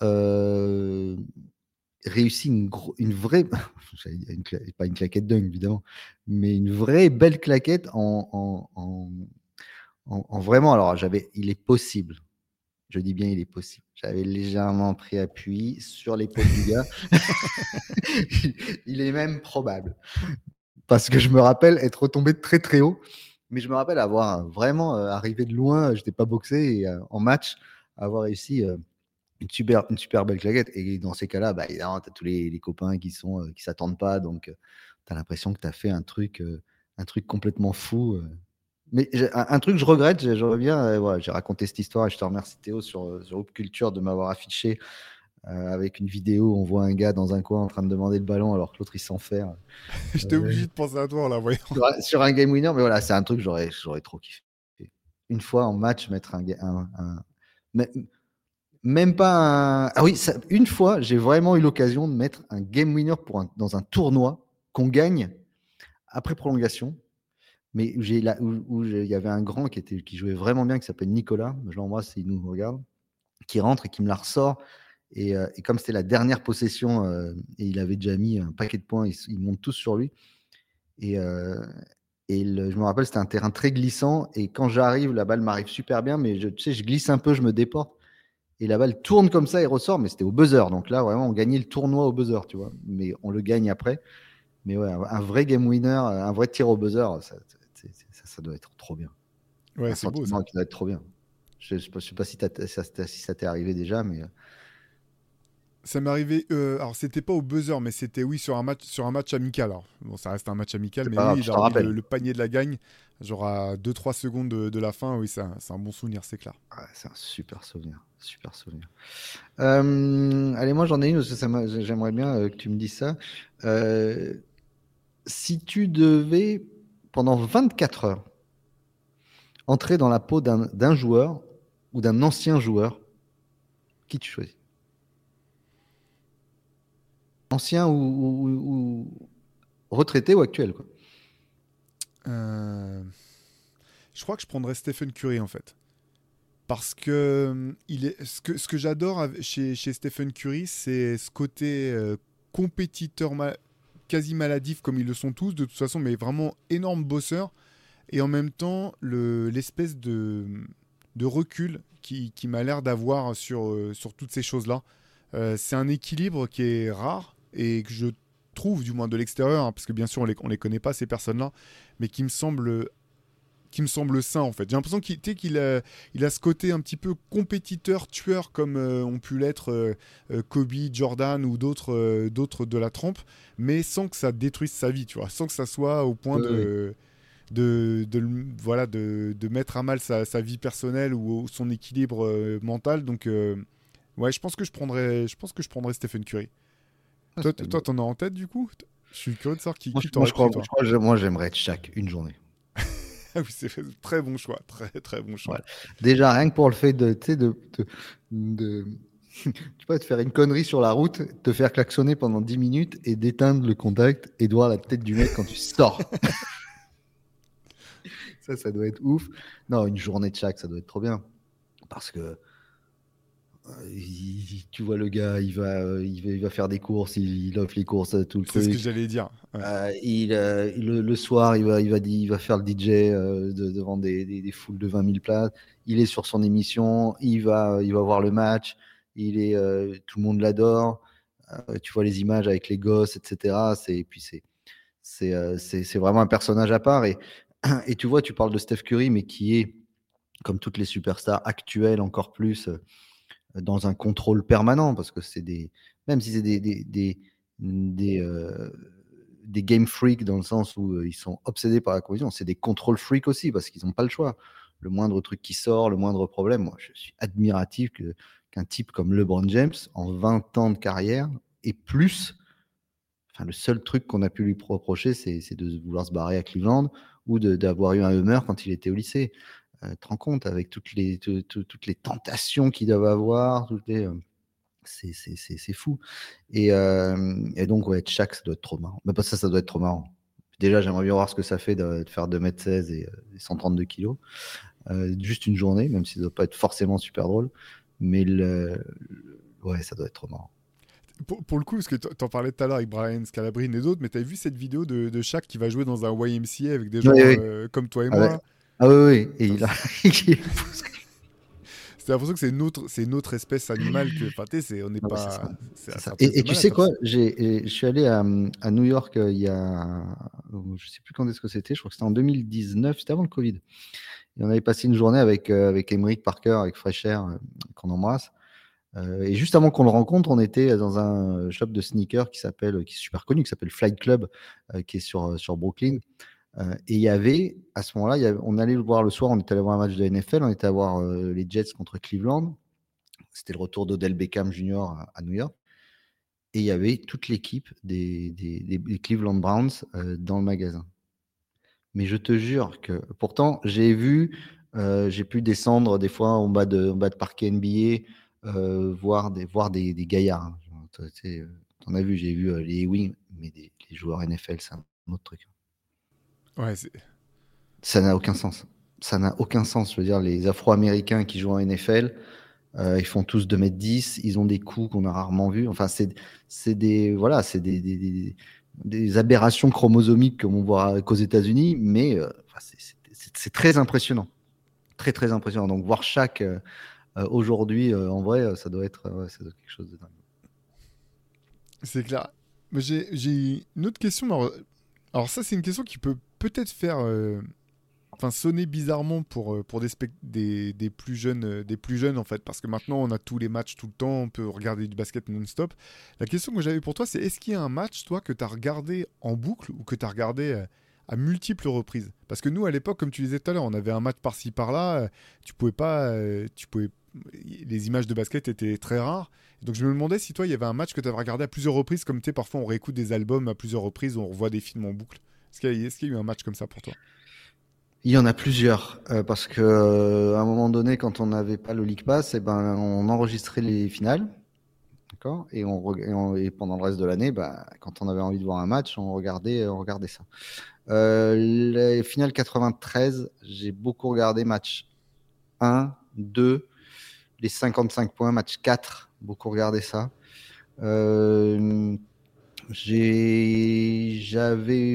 réussi une, vraie, pas une claquette dingue évidemment, mais une vraie belle claquette en, en, en, vraiment. Alors j'avais, il est possible, je dis bien il est possible. J'avais légèrement pris appui sur l'épaule du gars. il est même probable. Parce que je me rappelle être retombé très très haut, mais je me rappelle avoir vraiment euh, arrivé de loin, je n'étais pas boxé euh, en match, avoir réussi euh, une super, une super belle claquette. Et dans ces cas-là, bah, tu as tous les, copains qui sont euh, qui s'attendent pas. Donc, euh, tu as l'impression que tu as fait un truc, euh, un truc complètement fou. Mais un, truc que je regrette, je reviens, voilà, j'ai raconté cette histoire et je te remercie Théo sur, sur Culture de m'avoir affiché avec une vidéo où on voit un gars dans un coin en train de demander le ballon alors que l'autre il s'en fait. J'étais obligé de penser à toi en la voyant. Sur, un game winner, mais voilà, c'est un truc que j'aurais, j'aurais trop kiffé. Une fois en match, mettre un, un, un même pas un... Ah oui, une fois, j'ai vraiment eu l'occasion de mettre un game winner dans un tournoi qu'on gagne après prolongation. Mais j'ai là, où, il y avait un grand qui, était, qui jouait vraiment bien, qui s'appelle Nicolas, je l'embrasse s'il nous regarde, qui rentre et qui me la ressort. Et, euh, comme c'était la dernière possession, euh, et il avait déjà mis un paquet de points, ils, montent tous sur lui. Et, euh, je me rappelle, c'était un terrain très glissant. Et quand j'arrive, la balle m'arrive super bien, mais je, tu sais, je glisse un peu, je me déporte et la balle tourne comme ça et ressort, mais c'était au buzzer. Donc là, vraiment, on gagnait le tournoi au buzzer, tu vois. Mais on le gagne après. Mais ouais, un vrai game winner, un vrai tir au buzzer, ça, ça, doit être trop bien. Ouais, c'est beau. Ça. doit être trop bien. Je ne sais pas, si, si ça t'est arrivé déjà, mais. Euh, ça m'est arrivé. Euh, alors, c'était pas au buzzer, mais c'était, oui, sur un match, sur un match amical. Alors, bon, ça reste un match amical, mais oui, le, le, panier de la gagne, genre à 2-3 secondes de, la fin, oui, c'est un, bon souvenir, c'est clair. c'est un super souvenir. Super souvenir. Euh, allez, moi, j'en ai une, j'aimerais bien euh, que tu me dises ça. si tu devais, pendant 24 heures, entrer dans la peau d'un joueur ou d'un ancien joueur, qui tu choisis? Ancien ou, retraité ou actuel quoi. Euh, je crois que je prendrais Stephen Curry en fait. Parce que, euh, il est, ce que, ce que j'adore chez, chez, Stephen Curry, c'est ce côté euh, compétiteur quasi maladif comme ils le sont tous de toute façon, mais vraiment énorme bosseur. Et en même temps, l'espèce de, de recul qui, qui m'a l'air d'avoir sur, sur toutes ces choses-là. c'est un équilibre qui est rare et que je trouve, du moins de l'extérieur, hein, parce que bien sûr on les, les connaît pas ces personnes-là, mais qui me semble qui me semble sain en fait. J'ai l'impression qu'il qu'il a, il a ce côté un petit peu compétiteur, tueur comme ont pu l'être Kobe, Jordan ou d'autres d'autres de la trempe, mais sans que ça détruise sa vie, tu vois, sans que ça soit au point de de, voilà, de, de, mettre à mal sa, sa vie personnelle ou, son équilibre euh, mental. Donc, euh, ouais, je pense que je prendrais, je pense que je prendrais Stephen Curry. Ah, toi, toi, t'en as en tête du coup Je suis curieux de savoir qui, moi, qui moi, je crois, moi, j'aimerais être chaque une journée. ah c'est très bon choix, très très bon choix. Déjà, rien que pour le fait de, de, de, de tu peux te faire une connerie sur la route, te faire klaxonner pendant 10 minutes et d'éteindre le contact et de voir la tête du mec quand tu sors. ça, ça doit être ouf. Non, une journée de chaque, ça doit être trop bien. Parce que euh, tu vois le gars, il va, euh, il va, faire des courses, il, offre les courses à tout le truc. C'est ce que j'allais dire. Euh, il, le, soir, il va, il va, il va faire le DJ devant des, des, foules de 20 000 places. Il est sur son émission, il va, il va voir le match. Il est, tout le monde l'adore. tu vois les images avec les gosses, etc. C'est, puis c'est, c'est, c'est vraiment un personnage à part. Et et tu vois, tu parles de Steph Curry, mais qui est, comme toutes les superstars actuelles, encore plus euh, dans un contrôle permanent, parce que c'est des, même si c'est des, des, des, des, euh, game freaks dans le sens où euh, ils sont obsédés par la cohésion, c'est des contrôle freaks aussi, parce qu'ils n'ont pas le choix. Le moindre truc qui sort, le moindre problème, moi je suis admiratif qu'un type comme LeBron James, en 20 ans de carrière, et plus, enfin, le seul truc qu'on a pu lui reprocher, c'est de vouloir se barrer à Cleveland ou d'avoir eu un humeur quand il était au lycée. Euh, te rends compte avec toutes les, toutes les tentations qu'il doivent avoir, toutes les, euh, c'est fou. Et, euh, et, donc, ouais, chaque, ça doit être trop marrant. Mais pas ça, ça doit être trop marrant. Déjà, j'aimerais bien voir ce que ça fait de, faire 2m16 et, 132 kg. juste une journée, même si ça ne doit pas être forcément super drôle. Mais le, ouais, ça doit être trop marrant pour, le coup, parce que tu en parlais tout à l'heure avec Brian Scalabrine et d'autres, mais tu as vu cette vidéo de, de Shaq qui va jouer dans un YMCA avec des gens euh, comme toi et ah moi? Ah oui, oui, et il a. c'est l'impression que c'est une autre, c'est une autre espèce animale que. Enfin, c'est, on n'est pas. et, tu sais quoi Je suis allé à, à, New York euh, il y a, je sais plus quand est-ce que c'était. Je crois que c'était en 2019, c'était avant le Covid. Et on avait passé une journée avec euh, avec Emeric Parker, avec Fresh Air, qu'on embrasse. Euh, et juste avant qu'on le rencontre, on était dans un shop de sneakers qui s'appelle, qui est super connu, qui s'appelle Flight Club, euh, qui est sur, sur Brooklyn. Euh, et il y avait, à ce moment-là, on allait le voir le soir, on était allé voir un match de NFL, on était à voir les Jets contre Cleveland. C'était le retour d'Odell Beckham Jr. À, New York. Et il y avait toute l'équipe des, Cleveland Browns dans le magasin. Mais je te jure que, pourtant, j'ai vu, j'ai pu descendre des fois en bas de, en parquet NBA euh, voir des, voir des, gaillards. Hein. Tu en as vu, j'ai vu euh, les Wings, mais les joueurs NFL, c'est un autre truc. Ouais, ça n'a aucun sens. Ça n'a aucun sens. Je veux dire, les Afro-Américains qui jouent en NFL, euh, ils font tous 2m10, ils ont des coups qu'on a rarement vus. Enfin, c'est des, voilà, c'est des, des, des, aberrations chromosomiques comme on voit qu'aux États-Unis, mais c'est très impressionnant. Très, très impressionnant. Donc, voir chaque euh, aujourd'hui, euh, en vrai, ça doit, être, quelque chose de dingue. C'est clair. J'ai une autre question. Alors, ça, c'est une question qui peut peut-être faire euh, enfin sonner bizarrement pour pour des, des, plus jeunes des plus jeunes en fait parce que maintenant on a tous les matchs tout le temps on peut regarder du basket non-stop la question que j'avais pour toi c'est est-ce qu'il y a un match toi que tu as regardé en boucle ou que tu as regardé à multiples reprises? Parce que nous à l'époque comme tu disais tout à l'heure on avait un match par-ci par-là tu pouvais pas tu pouvais les images de basket étaient très rares. Donc je me demandais si toi, il y avait un match que tu avais regardé à plusieurs reprises, comme tu parfois on réécoute des albums à plusieurs reprises, on revoit des films en boucle. Est-ce qu'il y, a eu un match comme ça pour toi? Il y en a plusieurs, euh, parce que euh, à un moment donné, quand on n'avait pas le League Pass, et eh ben, on enregistrait les finales, d'accord, et, pendant le reste de l'année, bah, quand on avait envie de voir un match, on regardait, on regardait ça. Euh, les finales 93, j'ai beaucoup regardé match 1, 2, les 55 points, match 4, beaucoup regardé ça. Euh, j'avais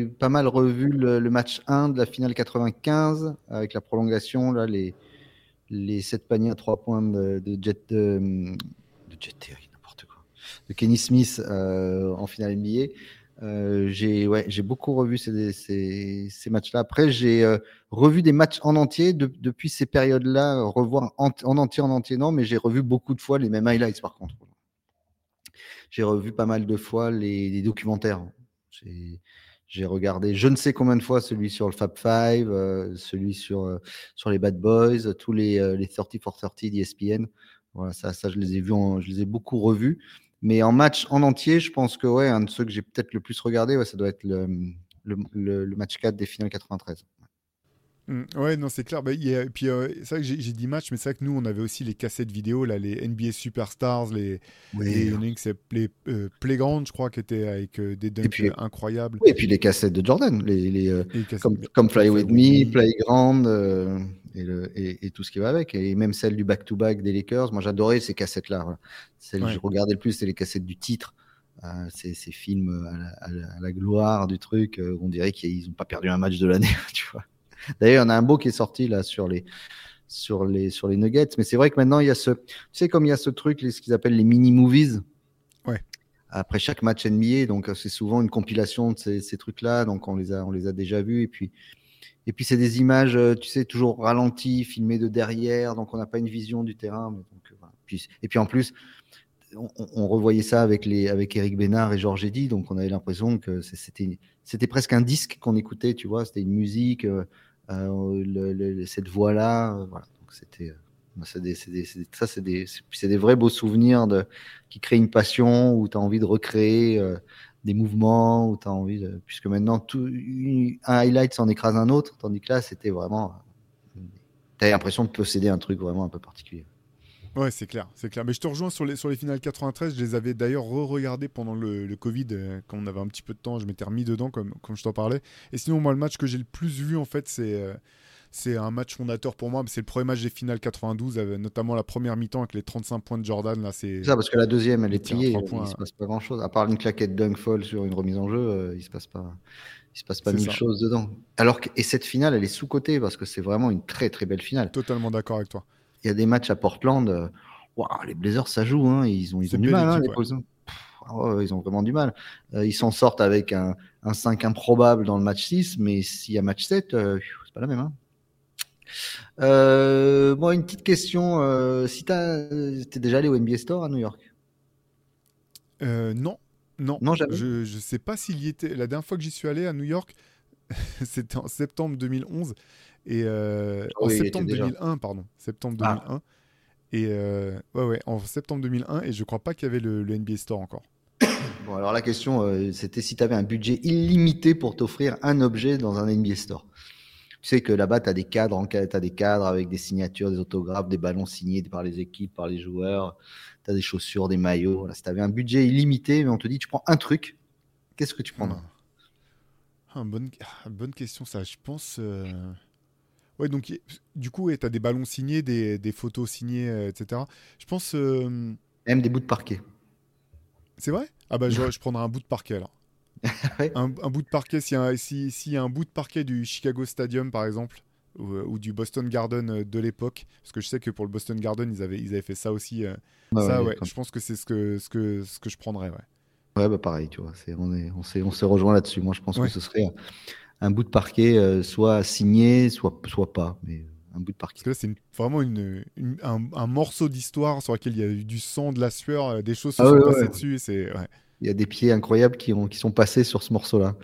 pas mal revu le, match 1 de la finale 95 avec la prolongation, là, les, les 7 paniers à 3 points de, Jet, de, Jet Terry, n'importe quoi, de Kenny Smith euh, en finale NBA. Euh, j'ai ouais, beaucoup revu ces, ces, ces matchs-là. Après, j'ai euh, revu des matchs en entier depuis ces périodes-là, revoir en, en, entier, en entier, non, mais j'ai revu beaucoup de fois les mêmes highlights par contre. J'ai revu pas mal de fois les, documentaires. J'ai regardé je ne sais combien de fois celui sur le Fab Five, euh, celui sur, euh, sur les Bad Boys, tous les, euh, les 30 for 30 d'ESPN. Voilà, ça, ça, je les ai vus, je les ai beaucoup revus. Mais en match en entier, je pense que ouais, un de ceux que j'ai peut-être le plus regardé, ça doit être le, le, le, match 4 des finales 93. Mmh, ouais, non, c'est clair. Bah, y a, puis euh, c'est vrai que j'ai dit match, mais c'est vrai que nous, on avait aussi les cassettes vidéo, là, les NBA Superstars, les, oui. les, les euh, Playground, je crois, qui étaient avec euh, des dunks puis, incroyables. Oui, et puis les cassettes de Jordan, les, les, comme, comme, Fly With Me, Playground et, le, et, et, tout ce qui va avec, et même celle du back-to-back -back des Lakers. Moi, j'adorais ces cassettes-là. Voilà. Celles ouais. que je regardais le plus, c'est les cassettes du titre. Euh, ces, ces, films à la, à, la, à la, gloire du truc, on dirait qu'ils n'ont pas perdu un match de l'année, tu vois. D'ailleurs, il y en a un beau qui est sorti là sur les sur les sur les Nuggets, mais c'est vrai que maintenant il y a ce, tu sais comme il y a ce truc, ce qu'ils appellent les mini movies. Ouais. Après chaque match NBA, donc c'est souvent une compilation de ces, ces trucs-là, donc on les a on les a déjà vus et puis et puis c'est des images, tu sais, toujours ralenties, filmées de derrière, donc on n'a pas une vision du terrain. Mais donc, voilà. puis, et puis en plus, on, on, revoyait ça avec les avec Eric Bénard et Georges Eddy, donc on avait l'impression que c'était c'était presque un disque qu'on écoutait, tu vois, c'était une musique. Euh, euh, le, le, cette voix-là. Euh, voilà. Donc c'était euh, c'est des, des, ça, c'est des, des, vrais beaux souvenirs de, qui créent une passion où tu as envie de recréer euh, des mouvements, où tu as envie de, puisque maintenant, tout, un highlight s'en écrase un autre, tandis que là, c'était vraiment. Tu as l'impression de posséder un truc vraiment un peu particulier. Ouais, c'est clair, c'est clair. Mais je te rejoins sur les, sur les finales 93. Je les avais d'ailleurs re-regardées pendant le, le Covid, euh, quand on avait un petit peu de temps. Je m'étais remis dedans, comme, comme je t'en parlais. Et sinon, moi, le match que j'ai le plus vu, en fait, c'est. Euh, c'est un match fondateur pour moi. C'est le premier match des finales 92, avec notamment la première mi-temps avec les 35 points de Jordan. Là, c'est ça, parce que la deuxième, elle est pliée. Il ne se passe pas grand-chose. À part une claquette dunk folle sur une remise en jeu, euh, il ne se passe pas, il se passe pas mille ça. choses dedans. Alors que, et cette finale, elle est sous-cotée parce que c'est vraiment une très très belle finale. Totalement d'accord avec toi. Il y a des matchs à Portland. Euh, wow, les Blazers, ça joue. Hein. Ils ont, ils ont du mal, hein, les oh, Ils ont vraiment du mal. Euh, ils s'en sortent avec un, un, 5 improbable dans le match 6, mais s'il y a match 7, euh, c'est pas la même. Hein. Euh, une petite question. Euh, si tu es déjà allé au NBA Store à New York? Euh, Non. Non, non jamais. Je ne sais pas s'il y était. La dernière fois que j'y suis allé à New York, c'était en septembre 2011. Et euh, oh, en septembre 2001, pardon. Septembre 2001. Ah. Et euh, ouais, ouais, en septembre 2001. Et je crois pas qu'il y avait le, le, NBA Store encore. Bon, alors la question, euh, c'était si tu avais un budget illimité pour t'offrir un objet dans un NBA Store. Tu sais que là-bas, tu as des cadres, as des cadres avec des signatures, des autographes, des ballons signés par les équipes, par les joueurs. Tu as des chaussures, des maillots. Voilà, si tu avais un budget illimité, mais on te dit, tu prends un truc, qu'est-ce que tu prendras ah. ah, bonne, ah, bonne question, ça. Je pense. Euh... Ouais, donc du coup, tu as des ballons signés, des, des photos signées, euh, etc. Je pense. Euh... Même des bouts de parquet. C'est vrai? Ah bah je, je prendrais un bout de parquet alors. ouais. un, un, bout de parquet, s'il y, a, si, si y a un bout de parquet du Chicago Stadium par exemple, ou, ou du Boston Garden euh, de l'époque, parce que je sais que pour le Boston Garden, ils avaient, ils avaient fait ça aussi. Euh, ah ça, ouais, ouais je pense que c'est ce que, ce, que, ce que je prendrais, ouais. Ouais, bah pareil, tu vois, on, est, on, s'est, on s'est rejoint là-dessus. Moi, je pense que ce serait un, bout de parquet, euh, soit signé, soit, soit pas. Mais un bout de parquet. Parce que c'est vraiment une, une, un, un, morceau d'histoire sur lequel il y a eu du sang, de la sueur, des choses se ah, sont ouais, passées ouais. dessus. C'est, ouais. Il y a des pieds incroyables qui, ont, qui sont passés sur ce morceau-là.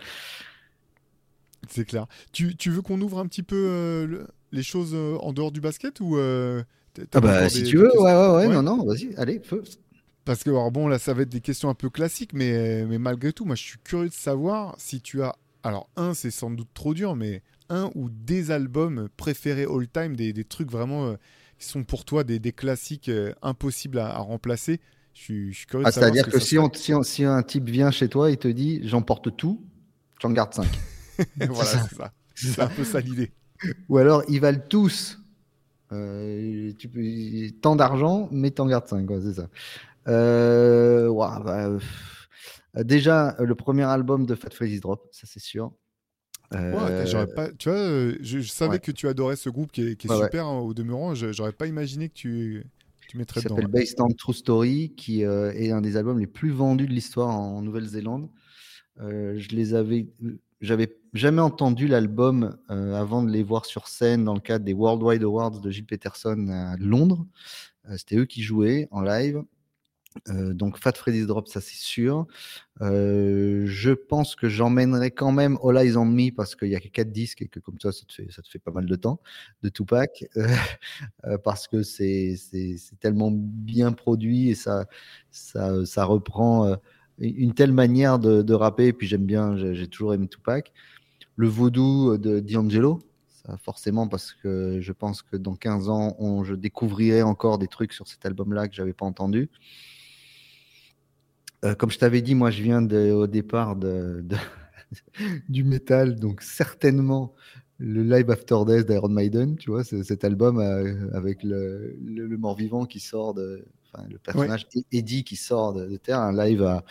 C'est clair. Tu, tu veux qu'on ouvre un petit peu euh, le, les choses euh, en dehors du basket ou euh, Ah bah si des, tu veux, ouais, ouais, ouais, non, non, vas-y, allez, feu. Parce que, alors bon, là, ça va être des questions un peu classiques, mais, mais malgré tout, moi, je suis curieux de savoir si tu as. Alors, un, c'est sans doute trop dur, mais un ou des albums préférés all-time, des, des, trucs vraiment euh, qui sont pour toi des, des classiques euh, impossibles à, à, remplacer. Je suis, je suis curieux ah. C'est-à-dire que, que si, on, si, on, si, un type vient chez toi, il te dit j'emporte tout, j'en garde 5. voilà, c'est ça. C'est un peu ça l'idée. Ou alors, ils valent tous euh, tu peux, tant d'argent, mais t'en gardes 5, c'est ça. Wow, bah, déjà, le premier album de Fat Freddy's Drop, ça c'est sûr. Euh... Ouais, pas, tu vois, je, je savais ouais. que tu adorais ce groupe qui est, qui est ouais, super hein, au demeurant. J'aurais pas imaginé que tu, tu mettrais dedans. Il s'appelle Based on True Story, qui euh, est un des albums les plus vendus de l'histoire en Nouvelle-Zélande. je les avais, j'avais jamais entendu l'album avant de les voir sur scène dans le cadre des Worldwide Awards de Gilles Peterson à Londres. C'était eux qui jouaient en live. Donc Fat Freddy's Drop, ça c'est sûr. je pense que j'emmènerai quand même All Eyes on Me parce qu'il y a que 4 disques et que comme ça, ça te fait, pas mal de temps de Tupac parce que c'est tellement bien produit et ça, reprend une telle manière de, de rapper. Et puis j'aime bien, j'ai toujours aimé Tupac. Le vaudou de D'Angelo, forcément parce que je pense que dans 15 ans, on, je découvrirai encore des trucs sur cet album-là que j'avais pas entendu. Euh, comme je t'avais dit, moi je viens de, au départ de, du métal, donc certainement le Live After Death d'Iron Maiden, tu vois, cet album euh, avec le, le, mort-vivant qui sort de. Enfin, le personnage Eddie qui sort de, Terre, un live à,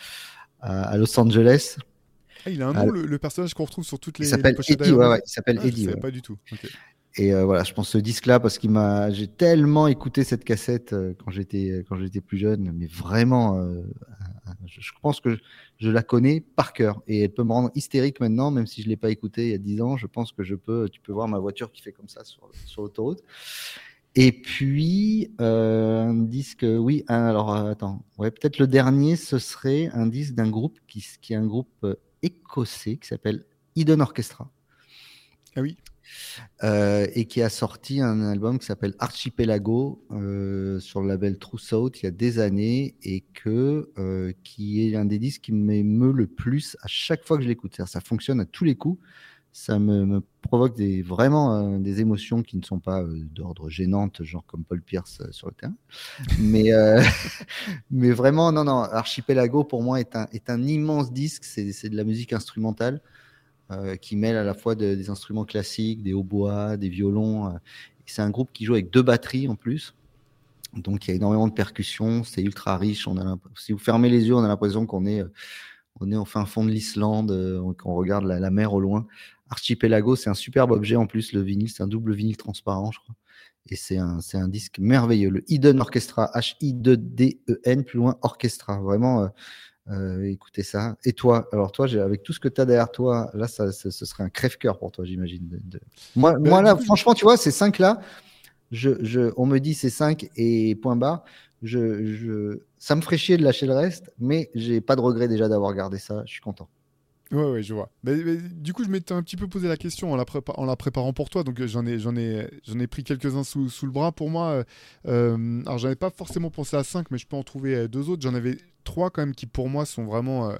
à Los Angeles. Ah, il a un nom, le, personnage qu'on retrouve sur toutes les. Il s'appelle Eddie, ouais, ouais, il s'appelle ah, Eddie. pas du tout. Et euh, voilà, je pense ce disque-là parce qu'il m'a, j'ai tellement écouté cette cassette euh, quand j'étais quand j'étais plus jeune, mais vraiment, euh, je, pense que je, la connais par cœur et elle peut me rendre hystérique maintenant, même si je l'ai pas écoutée il y a dix ans. Je pense que je peux, tu peux voir ma voiture qui fait comme ça sur, sur l'autoroute. Et puis un disque, oui. alors attends, ouais, peut-être le dernier, ce serait un disque d'un groupe qui, qui est un groupe écossais qui s'appelle Eden Orchestra. Ah oui. Euh, et qui a sorti un album qui s'appelle Archipelago euh, sur le label True South il y a des années et que euh, qui est un des disques qui m'émeut le plus à chaque fois que je l'écoute. Ça fonctionne à tous les coups ça me, provoque vraiment des émotions qui ne sont pas d'ordre gênante, genre comme Paul Pierce sur le terrain. mais, mais vraiment, non, non, Archipelago pour moi est un immense disque, c'est de la musique instrumentale qui mêle à la fois des instruments classiques, des hautbois, des violons. c'est un groupe qui joue avec deux batteries en plus. Donc il y a énormément de percussions, c'est ultra riche. Si vous fermez les yeux, on a l'impression qu'on est, on est au fin fond de l'Islande, qu'on regarde la, mer au loin. Archipelago, c'est un superbe objet en plus, le vinyle, c'est un double vinyle transparent, je crois. Et c'est un, disque merveilleux. Le Hidden Orchestra, H-I-D-E-N, plus loin, Orchestra. Vraiment, euh, euh, écoutez ça. Et toi, alors toi, avec tout ce que tu as derrière toi, là, ça, ce serait un crève-cœur pour toi, j'imagine. De, Moi, bah, moi là, franchement, tu vois, ces cinq-là, je, je, on me dit ces cinq et point barre. Je, je, ça me ferait chier de lâcher le reste, mais j'ai pas de regret déjà d'avoir gardé ça. Je suis content. Ouais, ouais, je vois. du coup, je m'étais un petit peu posé la question en la, en la préparant pour toi, donc euh, j'en ai, j'en ai, j'en ai pris quelques-uns sous, sous, le bras. Pour moi, euh, euh alors j'avais pas forcément pensé à 5, mais je peux en trouver deux autres. J'en avais trois quand même qui, pour moi, sont vraiment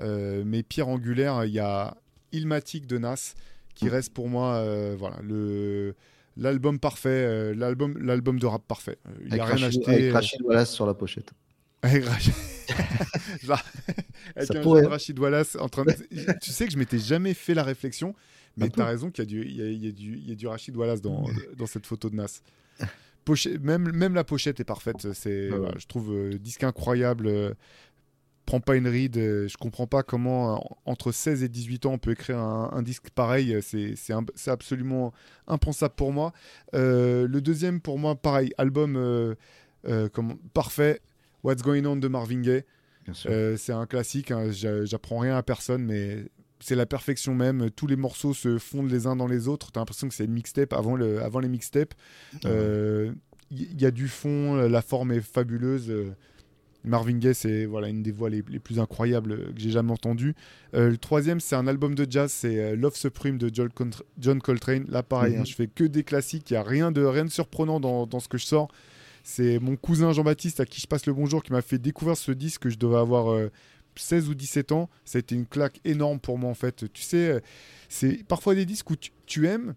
mes pierres angulaires. Il y a Ilmatic de Nas, qui reste pour moi, voilà, le l'album parfait, l'album, l'album de rap parfait. Il n'y a rien acheté. Avec Rachid Wallace sur la pochette. Avec un pourrait... Rachid Wallace en train de... tu sais que je m'étais jamais fait la réflexion, mais tu as raison qu'il y, y, y, y, a du Rachid Wallace dans, dans cette photo de Nas. Même, même la pochette est parfaite. C'est, ouais. je trouve, euh, disque incroyable. Euh, prends pas une ride. Euh, je comprends pas comment, entre 16 et 18 ans, on peut écrire un, un disque pareil. C'est, c'est, absolument impensable pour moi. le deuxième, pour moi, pareil, album comme, parfait. What's Going On de Marvin Gaye. Euh, c'est un classique, hein, j'apprends rien à personne, mais c'est la perfection même. Tous les morceaux se fondent les uns dans les autres. T'as l'impression que c'est une mixtape avant, le, avant les mixtapes. Il euh, y, a du fond, la forme est fabuleuse. Marvin Gaye, c'est voilà, une des voix les, plus incroyables que j'ai jamais entendues. Euh, le troisième, c'est un album de jazz, c'est Love Supreme de John, Coltrane. Là, pareil, hein, mhm. je fais que des classiques. Il n'y a rien de, rien de surprenant dans, dans ce que je sors. C'est mon cousin Jean-Baptiste à qui je passe le bonjour qui m'a fait découvrir ce disque que je devais avoir 16 euh, ou 17 ans. Ça a été une claque énorme pour moi en fait. Tu sais, euh, c'est parfois des disques où tu, aimes,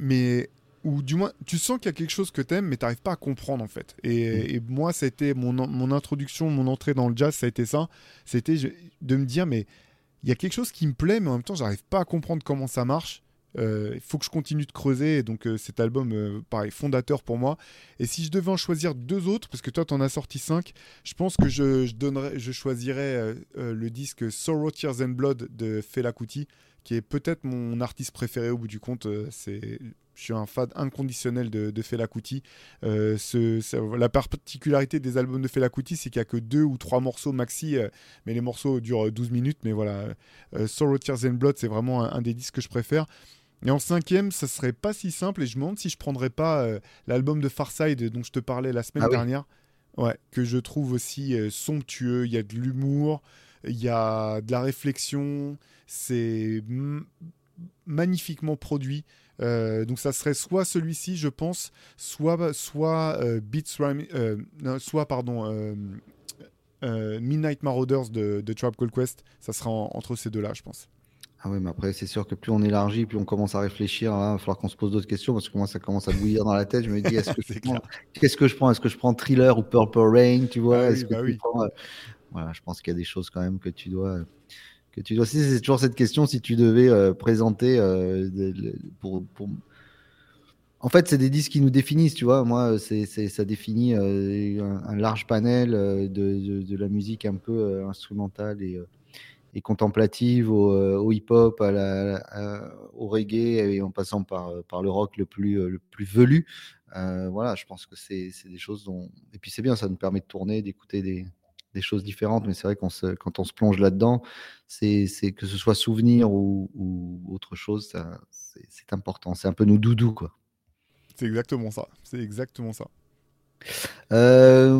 mais ou du moins tu sens qu'il y a quelque chose que tu aimes, mais tu n'arrives pas à comprendre en fait. Et, mm. moi, été mon, mon, introduction, mon entrée dans le jazz, ça a été ça. C'était de me dire, mais il y a quelque chose qui me plaît, mais en même temps, j'arrive pas à comprendre comment ça marche. Euh, il faut que je continue de creuser. donc euh, cet album, euh, pareil, fondateur pour moi. Et si je devais en choisir deux autres, parce que toi, tu en as sorti cinq, je pense que je, donnerais, je choisirais le disque Sorrow, Tears and Blood de Fela Kuti, qui est peut-être mon artiste préféré au bout du compte. c'est je suis un fan inconditionnel de, de la particularité des albums de Fela Kuti, c'est qu'il n'y a que deux ou trois morceaux maxi, mais les morceaux durent 12 minutes. Mais voilà, Sorrow, Tears and Blood, c'est vraiment un, des disques que je préfère. Et en cinquième, ça serait pas si simple, et je me demande si je prendrais pas l'album de Farside dont je te parlais la semaine ah dernière. Ouais, que je trouve aussi euh, somptueux. Il y a de l'humour, il y a de la réflexion. C'est magnifiquement produit. Euh, donc ça serait soit celui-ci, je pense, soit soit euh, Beats soit pardon Midnight Marauders de, de Trap Call Quest. Ça sera entre ces deux-là, je pense. Ah oui, mais après, c'est sûr que plus on élargit, plus on commence à réfléchir. Il va falloir qu'on se pose d'autres questions parce que moi, ça commence à bouillir dans la tête. Je me dis, est-ce que je prends... qu'est-ce que je prends? Est-ce que je prends Thriller ou Purple Rain Tu vois? Ah bah euh, Voilà, je pense qu'il y a des choses quand même que tu dois. Que tu dois. C'est toujours cette question si tu devais euh, présenter euh, pour, En fait, c'est des disques qui nous définissent, tu vois? Moi, c'est, ça définit un, large panel de, de, de, la musique un peu instrumentale et et contemplative au, euh, hip-hop, au reggae, et en passant par, euh, par le rock le plus, euh, le plus velu. voilà, je pense que c'est des choses dont. Et puis c'est bien, ça nous permet de tourner, d'écouter des, des, choses différentes, mais c'est vrai qu'on quand on se plonge là-dedans, c'est que ce soit souvenir ou, ou autre chose, c'est important. C'est un peu nos doudous, quoi. C'est exactement ça. C'est exactement ça. Euh,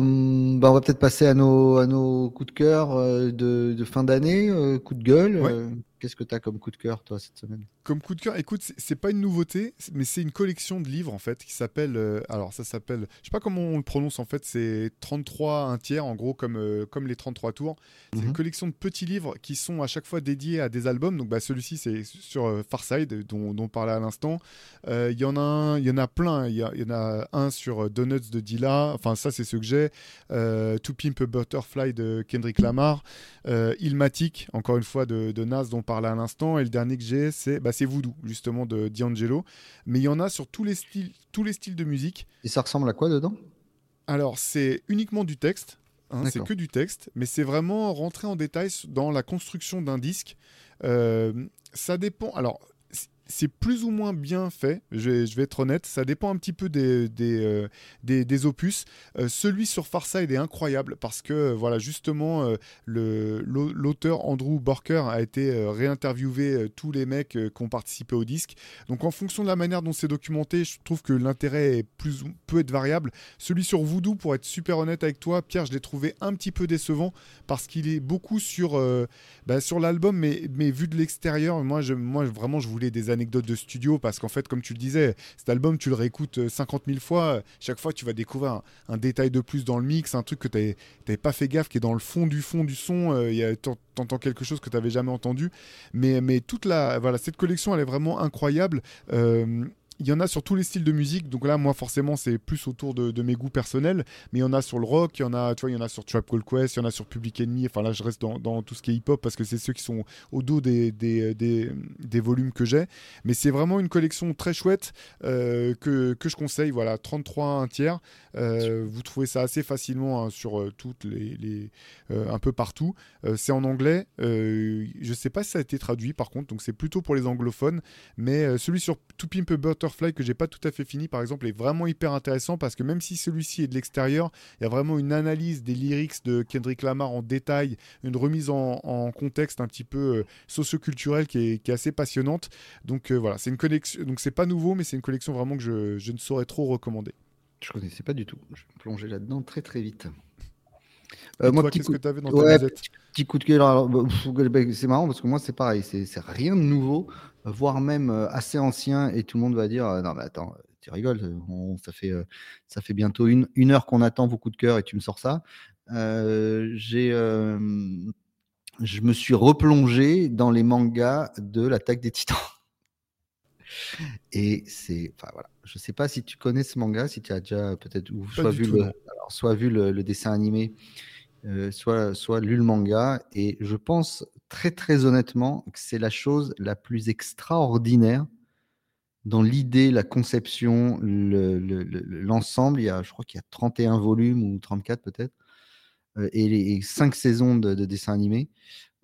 bah on va peut-être passer à nos, à nos coups de cœur euh, de, de fin d'année, euh, coups de gueule. Qu'est-ce que tu as comme coup de cœur, toi, cette semaine? Comme coup de cœur, écoute, c'est pas une nouveauté, mais c'est une collection de livres, en fait, qui s'appelle. alors, ça s'appelle. Je sais pas comment on le prononce, en fait, c'est 33 un tiers, en gros, comme, comme les 33 tours. C'est une mhm. collection de petits livres qui sont à chaque fois dédiés à des albums. Donc, bah, celui-ci, c'est sur Farside, dont, dont on parlait à l'instant. Il y, en a y en a plein. Il y, y, en a un sur Donuts de Dilla. Enfin, ça, c'est ce que j'ai. Euh, to Pimp a Butterfly de Kendrick Lamar. Euh, Ilmatic, encore une fois, de, Nas, dont on parlait à l'instant. Et le dernier que j'ai, c'est bah, Voodoo, justement, de D'Angelo. Mais il y en a sur tous les styles, tous les styles de musique. Et ça ressemble à quoi dedans? Alors, c'est uniquement du texte. Hein, c'est que du texte, mais c'est vraiment rentrer en détail dans la construction d'un disque. Euh, ça dépend. Alors, c'est plus ou moins bien fait, je vais, être honnête, ça dépend un petit peu des, des, euh, des, opus. Euh, celui sur Farside est incroyable parce que, euh, voilà, justement, l'auteur Andrew Borker a été réinterviewé tous les mecs qui ont participé au disque. Donc, en fonction de la manière dont c'est documenté, je trouve que l'intérêt peut être variable. Celui sur Voodoo, pour être super honnête avec toi, Pierre, je l'ai trouvé un petit peu décevant parce qu'il est beaucoup sur, bah, sur l'album, mais, mais vu de l'extérieur, moi, moi, vraiment, je voulais des anecdote de studio parce qu'en fait, comme tu le disais, cet album, tu le réécoutes 50 euh, 000 fois. Chaque fois, tu vas découvrir un, détail de plus dans le mix, un truc que tu n'avais pas fait gaffe, qui est dans le fond du fond du son. Euh, tu entends quelque chose que tu n'avais jamais entendu. Mais, mais toute la, voilà, cette collection, elle est vraiment incroyable. Euh, il y en a sur tous les styles de musique. Donc là, moi, forcément, c'est plus autour de, mes goûts personnels. Mais il y en a sur le rock, il y en a, tu vois, il y en a sur Trap Call Quest, il y en a sur Public Enemy. Enfin, là, je reste dans, tout ce qui est hip-hop parce que c'est ceux qui sont au dos des, des, volumes que j'ai. Mais c'est vraiment une collection très chouette euh, que, que, je conseille. Voilà, 33 un tiers. Euh, vous trouvez ça assez facilement hein, sur euh, toutes les, un peu partout. c'est en anglais. je sais pas si ça a été traduit par contre, donc c'est plutôt pour les anglophones. Mais celui sur To Pimp a Butterfly que j'ai pas tout à fait fini par exemple est vraiment hyper intéressant parce que même si celui-ci est de l'extérieur, il y a vraiment une analyse des lyrics de Kendrick Lamar en détail, une remise en, contexte un petit peu euh, socioculturel qui est, qui est, assez passionnante. Donc euh, voilà, c'est une collection, donc c'est pas nouveau, mais c'est une collection vraiment que je, je, ne saurais trop recommander. Je connaissais pas du tout. Je vais plonger là-dedans très très vite. Euh, moi, qu'est-ce que tu avais dans ta petit, coup de cœur. Bah, bah, c'est marrant parce que moi, c'est pareil. C'est rien de nouveau voire même assez ancien, et tout le monde va dire non mais attends, tu rigoles, ça fait ça fait bientôt une, une heure qu'on attend vos coups de cœur et tu me sors ça. j'ai je me suis replongé dans les mangas de l'attaque des Titans. Et c'est, enfin voilà, je sais pas si tu connais ce manga, si tu as déjà peut-être soit vu le, soit vu le, dessin animé, soit soit lu le manga, et je pense très très honnêtement que c'est la chose la plus extraordinaire dans l'idée, la conception, l'ensemble. il y a, je crois qu'il y a 31 volumes ou 34 peut-être, euh, et, les, 5 saisons de, dessins animés,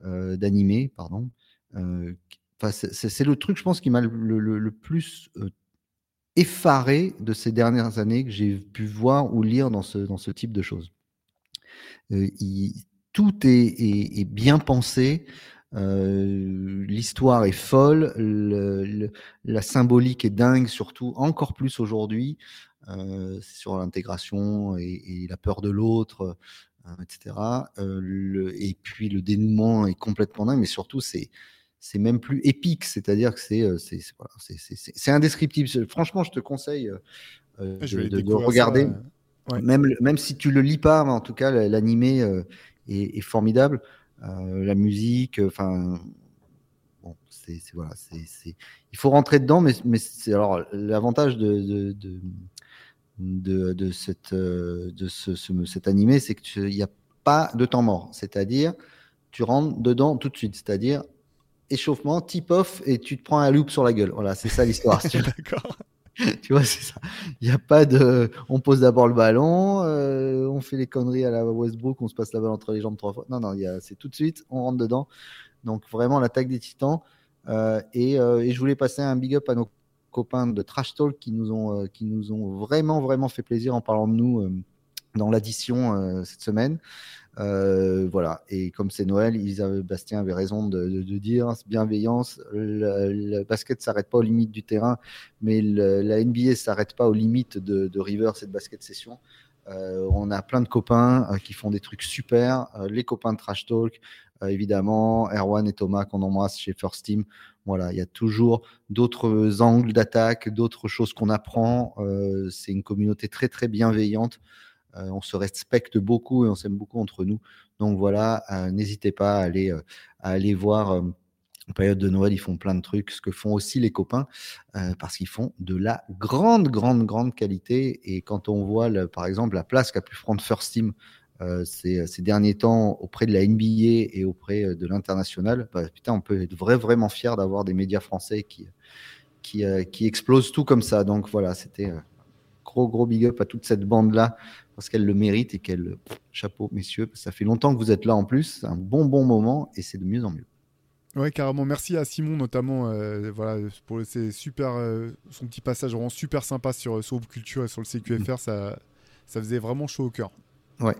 euh, d'animés, pardon. Euh, c'est le truc, je pense, qui m'a le, plus effaré de ces dernières années que j'ai pu voir ou lire dans ce, dans ce type de choses. Tout est, bien pensé. L'histoire est folle, la symbolique est dingue, surtout encore plus aujourd'hui, sur l'intégration et, la peur de l'autre, etc. et puis le dénouement est complètement dingue, mais surtout c'est c'est même plus épique, c'est-à-dire que c'est c'est voilà, indescriptible. Franchement, je te conseille de, regarder. Même, même si tu le lis pas, en tout cas, l'animé est, formidable. la musique, enfin, bon, c'est voilà, c'est il faut rentrer dedans, mais, c'est alors l'avantage de, de, de, de, cette, de ce, cet animé, c'est qu'il n'y a pas de temps mort. C'est-à-dire, tu rentres dedans tout de suite. C'est-à-dire, échauffement, tip-off, et tu te prends un loop sur la gueule. Voilà, c'est ça l'histoire. D'accord. tu vois, c'est ça. Il n'y a pas de. On pose d'abord le ballon, euh, on fait les conneries à la Westbrook, on se passe la balle entre les jambes trois fois. Non, non, c'est tout de suite, on rentre dedans. Donc, vraiment, l'attaque des titans. Euh, et, euh, et, je voulais passer un big up à nos copains de Trash Talk qui nous ont, qui nous ont vraiment, vraiment fait plaisir en parlant de nous dans l'addition cette semaine. Euh, voilà. Et comme c'est Noël, Bastien avait raison de, dire bienveillance. Le, basket s'arrête pas aux limites du terrain, mais la NBA s'arrête pas aux limites de, de Rivers et de basket session. Euh, on a plein de copains euh, qui font des trucs super. les copains de Trash Talk, évidemment, Erwan et Thomas qu'on embrasse chez First Team. Voilà, il y a toujours d'autres angles d'attaque, d'autres choses qu'on apprend. c'est une communauté très très bienveillante. Euh, on se respecte beaucoup et on s'aime beaucoup entre nous. Donc voilà, euh, n'hésitez pas à aller, euh, à aller voir en période de Noël, ils font plein de trucs, ce que font aussi les copains, parce qu'ils font de la grande, grande, grande qualité. Et quand on voit, par exemple, la place qu'a pu prendre First Team ces, derniers temps auprès de la NBA et auprès de l'international, bah, putain, on peut être vraiment fier d'avoir des médias français qui, qui, qui, explosent tout comme ça. Donc voilà, c'était gros, gros big up à toute cette bande-là parce qu'elle le mérite et qu'elle. Chapeau, messieurs, ça fait longtemps que vous êtes là en plus. C'est un bon, bon moment et c'est de mieux en mieux. Ouais, carrément. Merci à Simon notamment, euh, voilà, pour ses super, euh, son petit passage vraiment super sympa sur Sauve Culture et sur le CQFR. Ça, ça faisait vraiment chaud au cœur. Ouais.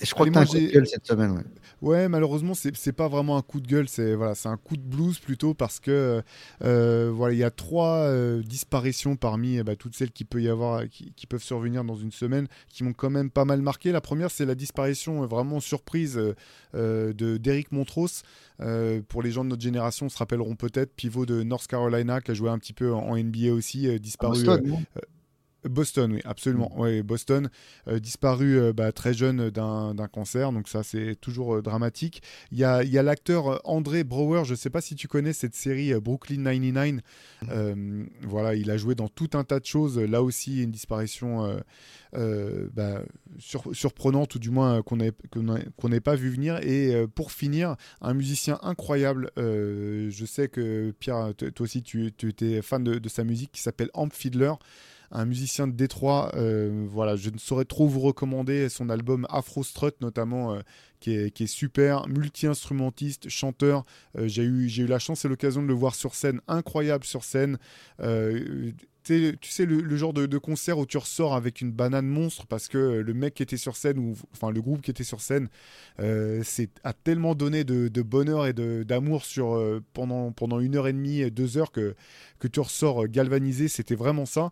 Je crois que tu as un coup de gueule cette semaine. Ouais, ouais malheureusement, c'est pas vraiment un coup de gueule, c'est voilà, un coup de blues plutôt parce que euh, voilà, il y a trois euh, disparitions parmi eh ben, toutes celles qui, peut y avoir, qui, peuvent survenir dans une semaine qui m'ont quand même pas mal marqué. La première, c'est la disparition euh, vraiment surprise de d'Eric Montrose. pour les gens de notre génération, se rappelleront peut-être, pivot de North Carolina qui a joué un petit peu en, NBA aussi, disparu. Boston, oui, absolument. Mm. Ouais, Boston, euh, disparu euh, bah, très jeune d'un cancer, donc ça c'est toujours euh, dramatique. Il y a, l'acteur André Brower, je ne sais pas si tu connais cette série Brooklyn 99. Mm. voilà, il a joué dans tout un tas de choses. Là aussi, une disparition bah, surprenante, ou du moins qu'on n'ait pas vu venir. Et pour finir, un musicien incroyable. je sais que Pierre, toi aussi, tu, tu étais fan de, de sa musique qui s'appelle Amp Fiddler un musicien de Détroit. Euh, voilà, je ne saurais trop vous recommander son album Afro Strut notamment, euh, qui, est, super, multi-instrumentiste, chanteur. Euh, j'ai eu, eu la chance et l'occasion de le voir sur scène, incroyable sur scène. tu sais, le, genre de, concert où tu ressors avec une banane monstre parce que le mec qui était sur scène, ou enfin le groupe qui était sur scène, c'est a tellement donné de, bonheur et d'amour sur pendant, pendant une heure et demie, deux heures que, que tu ressors galvanisé. C'était vraiment ça.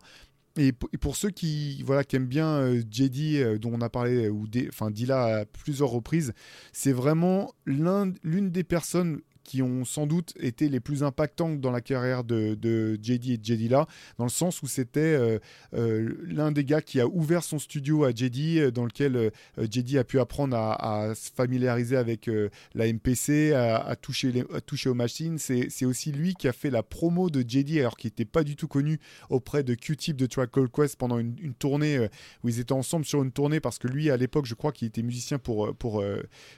Et, pour ceux qui, voilà, qui aiment bien euh, JD, euh, dont on a parlé, ou enfin Dila à plusieurs reprises, c'est vraiment l'une des personnes qui ont sans doute été les plus impactantes dans la carrière de, de JD et Jedila, dans le sens où c'était euh, euh, l'un des gars qui a ouvert son studio à JD, euh, dans lequel JD a pu apprendre à, se familiariser avec la MPC, à, toucher à toucher aux machines. C'est aussi lui qui a fait la promo de JD, alors qu'il n'était pas du tout connu auprès de Q-Tip de Track Call Quest pendant une, tournée où ils étaient ensemble sur une tournée, parce que lui, à l'époque, je crois qu'il était musicien pour, pour,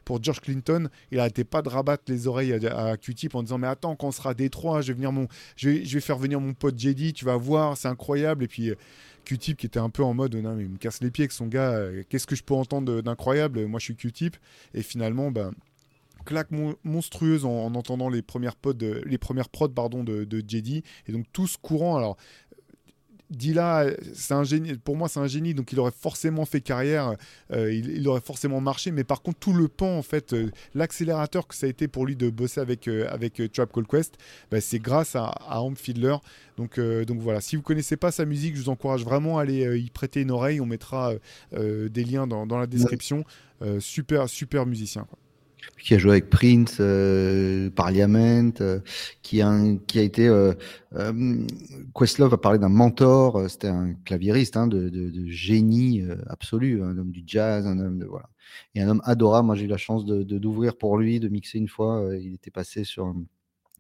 pour George Clinton. Il n'arrêtait pas de rabattre les oreilles à, à Q-Tip en disant mais attends quand on sera à Détroit je vais venir mon je vais, faire venir mon pote JD tu vas voir c'est incroyable. Et puis euh, Q-Tip qui était un peu en mode non mais il me casse les pieds avec son gars euh, qu'est-ce que je peux entendre d'incroyable? Moi je suis Q-Tip. Et finalement ben claque monstrueuse en, entendant les premières pods, les premières prods pardon de, de et donc tous courant. Alors C'est un génie. Pour moi, c'est un génie, donc il aurait forcément fait carrière, euh, il, aurait forcément marché. Mais par contre, tout le pan, en fait, euh, l'accélérateur que ça a été pour lui de bosser avec euh, avec Trap Call Quest, bah, c'est grâce à, à Fiddler. Donc donc voilà. Si vous connaissez pas sa musique, je vous encourage vraiment à aller y prêter une oreille. On mettra des liens dans, dans la description. super super musicien. Qui a joué avec Prince, euh, Parliament, euh, qui, a été euh, euh, Questlove a parlé d'un mentor, c'était un claviériste hein, de, génie absolu, un homme du jazz, un homme de voilà, et un homme adorable. Moi j'ai eu la chance de d'ouvrir pour lui, de mixer une fois. il était passé sur,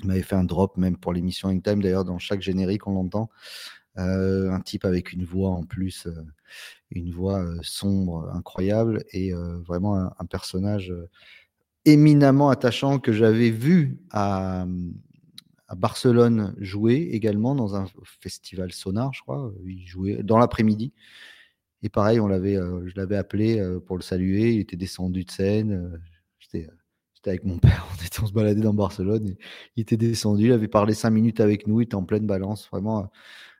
m'avait fait un drop même pour l'émission In Time. D'ailleurs dans chaque générique on l'entend. un type avec une voix en plus, une voix sombre, incroyable et vraiment un personnage éminemment attachant que j'avais vu à, Barcelone jouer également dans un festival sonar, je crois. Il jouait dans l'après-midi. Et pareil, on l'avait, euh, je l'avais appelé euh, pour le saluer. Il était descendu de scène. Euh, j'étais, avec mon père. On, était, on se baladait dans Barcelone. il était descendu. Il avait parlé cinq minutes avec nous. Il était en pleine balance. Vraiment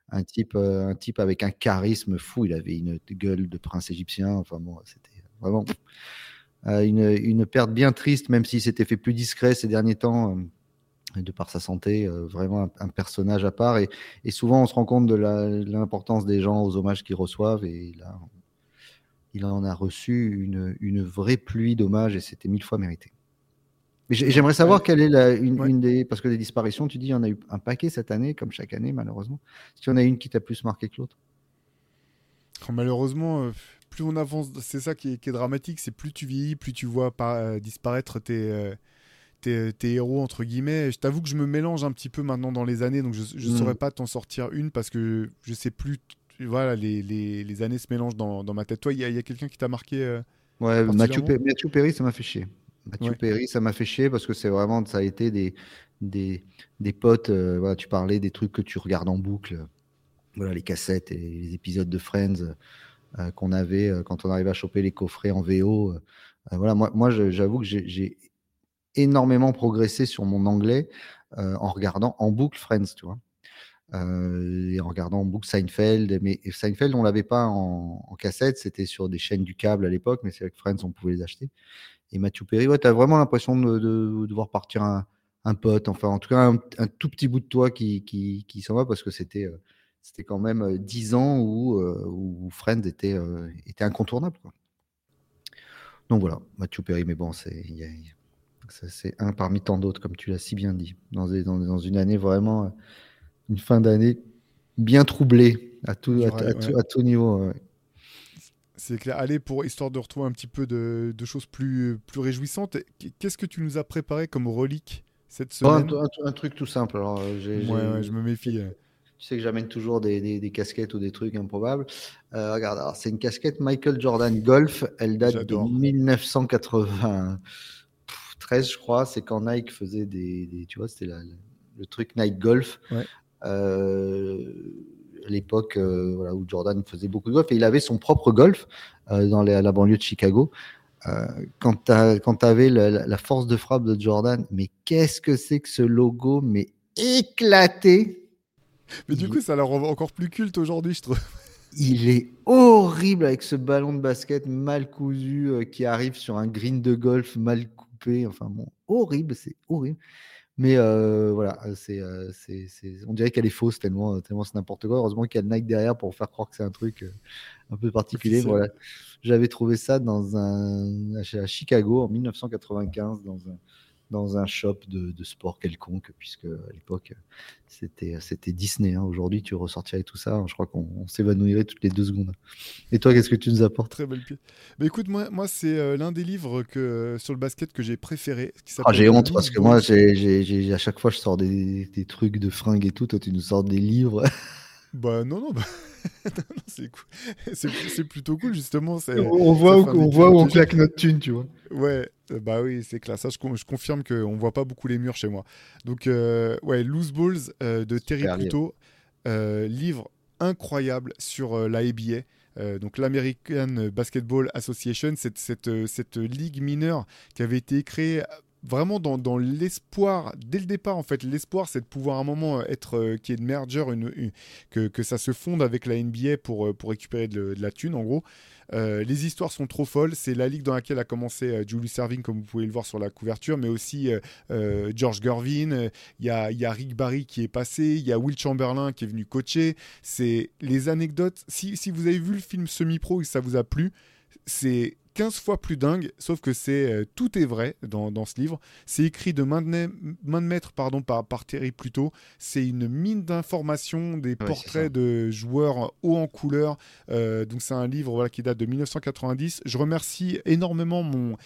un type, un type avec un charisme fou. Il avait une gueule de prince égyptien. Enfin bon, c'était vraiment une, une, perte bien triste, même s'il s'était fait plus discret ces derniers temps, euh, de par sa santé, euh, vraiment un, personnage à part. Et, et, souvent, on se rend compte de l'importance des gens aux hommages qu'ils reçoivent. Et là, il en a reçu une, une vraie pluie d'hommages et c'était mille fois mérité. J'aimerais savoir quelle est la, une, une, des. Parce que des disparitions, tu dis, il y en a eu un paquet cette année, comme chaque année, malheureusement. Si on a une qui t'a plus marqué que l'autre? Malheureusement, euh, plus on avance, c'est ça qui est, dramatique, c'est plus tu vieillis, plus tu vois euh, disparaître euh, tes, tes, héros, entre guillemets. Je t'avoue que je me mélange un petit peu maintenant dans les années, donc je ne mm. saurais pas t'en sortir une parce que je sais plus. Voilà, les, les, les années se mélangent dans, dans ma tête. Toi, il y a, quelqu'un qui t'a marqué euh, Ouais, Mathieu, Perry, ça m'a fait chier. Mathieu Perry, ça m'a fait chier parce que c'est vraiment, ça a été des, des, des potes. voilà, tu parlais des trucs que tu regardes en boucle. Voilà, les cassettes et les épisodes de Friends. Euh, qu'on avait euh, quand on arrivait à choper les coffrets en VO. Euh, voilà, moi, j'avoue que j'ai énormément progressé sur mon anglais en regardant en boucle Friends, tu vois. et en regardant en boucle Seinfeld. Mais Seinfeld, on l'avait pas en, cassette, c'était sur des chaînes du câble à l'époque, mais c'est avec Friends, on pouvait les acheter. Et Matthew Perry, ouais, tu as vraiment l'impression de, de, voir partir un, un, pote, enfin, en tout cas, un, tout petit bout de toi qui, qui, qui s'en va parce que c'était c'était quand même dix ans où, où Friends était, était incontournable. Quoi. Donc voilà, Mathieu Perry, mais bon, c'est un parmi tant d'autres, comme tu l'as si bien dit, dans, dans, dans, une année vraiment, une fin d'année bien troublée à tout, à, tout, niveau. C'est clair. Allez, pour histoire de retrouver un petit peu de, de choses plus, plus réjouissantes, qu'est-ce que tu nous as préparé comme relique cette semaine? un, truc tout simple. Alors, ouais, je me méfie. Tu sais que j'amène toujours des, des, casquettes ou des trucs improbables. Euh, regarde, c'est une casquette Michael Jordan Golf. Elle date de 1993, je crois. C'est quand Nike faisait des, tu vois, c'était le truc Nike Golf. Euh, l'époque euh, voilà, où Jordan faisait beaucoup de golf et il avait son propre golf dans la banlieue de Chicago. quand tu avais la, la, force de frappe de Jordan, mais qu'est-ce que c'est que ce logo, mais éclaté mais du coup, ça la rend encore plus culte aujourd'hui, je trouve. Il est horrible avec ce ballon de basket mal cousu euh, qui arrive sur un green de golf mal coupé. Enfin bon, horrible, c'est horrible. Mais euh, voilà, c'est, euh, c'est, on dirait qu'elle est fausse tellement, tellement c'est n'importe quoi. Heureusement qu'il y a Nike derrière pour faire croire que c'est un truc un peu particulier. Voilà. J'avais trouvé ça dans un, à Chicago en 1995 dans un, dans un shop de, sport quelconque, puisque à l'époque, c'était, c'était Disney. Hein. Aujourd'hui, tu ressortirais tout ça. Je crois qu'on s'évanouirait toutes les deux secondes. Et toi, qu'est-ce que tu nous apportes? Très belle pièce. Mais écoute, moi, moi c'est euh, l'un des livres que, sur le basket que j'ai préféré. Ah, j'ai honte parce que moi, j'ai, à chaque fois, je sors des, des, trucs de fringues et tout. Toi, tu nous sors des livres. Bah non, non, bah... c'est cool. plutôt cool justement. On voit, où, on, voit où on claque notre thune, tu vois. Ouais, euh, bah oui, c'est clair. Ça, je, je confirme qu'on voit pas beaucoup les murs chez moi. Donc, euh, ouais, Loose Balls euh, de Terry Pluto, livre incroyable sur la ABA. donc l'American Basketball Association, cette, cette, cette, ligue mineure qui avait été créée vraiment dans, l'espoir, dès le départ, en fait, l'espoir, c'est de pouvoir à un moment être, euh, qui est de merger, une, que, que, ça se fonde avec la NBA pour, euh, pour récupérer de, la thune, en gros. Euh, les histoires sont trop folles. C'est la ligue dans laquelle a commencé Julius Serving, comme vous pouvez le voir sur la couverture, mais aussi George Gervin. Il y a, y a, Rick Barry qui est passé. Il y a Will Chamberlain qui est venu coacher. C'est les anecdotes. Si, si vous avez vu le film semi-pro et que ça vous a plu, c'est 15 fois plus dingue, sauf que c'est euh, tout est vrai dans, dans ce livre. C'est écrit de main de, main de maître pardon, par, par Terry Pluto. C'est une mine d'informations, des portraits de joueurs hauts en couleur. Euh, donc c'est un livre voilà, qui date de 1990. Je remercie énormément mon,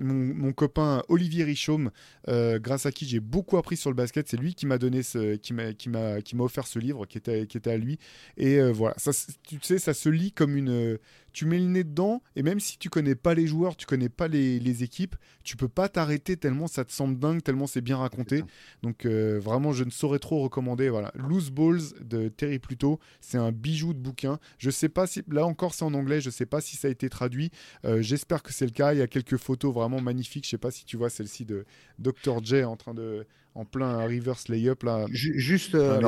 mon, copain Olivier Richaume, euh, grâce à qui j'ai beaucoup appris sur le basket. C'est lui qui m'a donné ce, qui m'a, qui m'a, qui m'a offert ce livre qui était, qui était à lui. Et voilà, ça, tu sais, ça se lit comme une, tu mets le nez dedans, et même si tu connais pas les joueurs, tu connais pas les, équipes, tu peux pas t'arrêter tellement ça te semble dingue, tellement c'est bien raconté. Donc euh, vraiment, je ne saurais trop recommander. Voilà, Loose Balls de Terry Pluto, c'est un bijou de bouquin. Je sais pas si, là encore c'est en anglais, je sais pas si ça a été traduit. Euh, j'espère que c'est le cas. Il y a quelques photos vraiment magnifiques. Je sais pas si tu vois celle-ci de Dr J en train de, en plein reverse layup là. Juste, euh,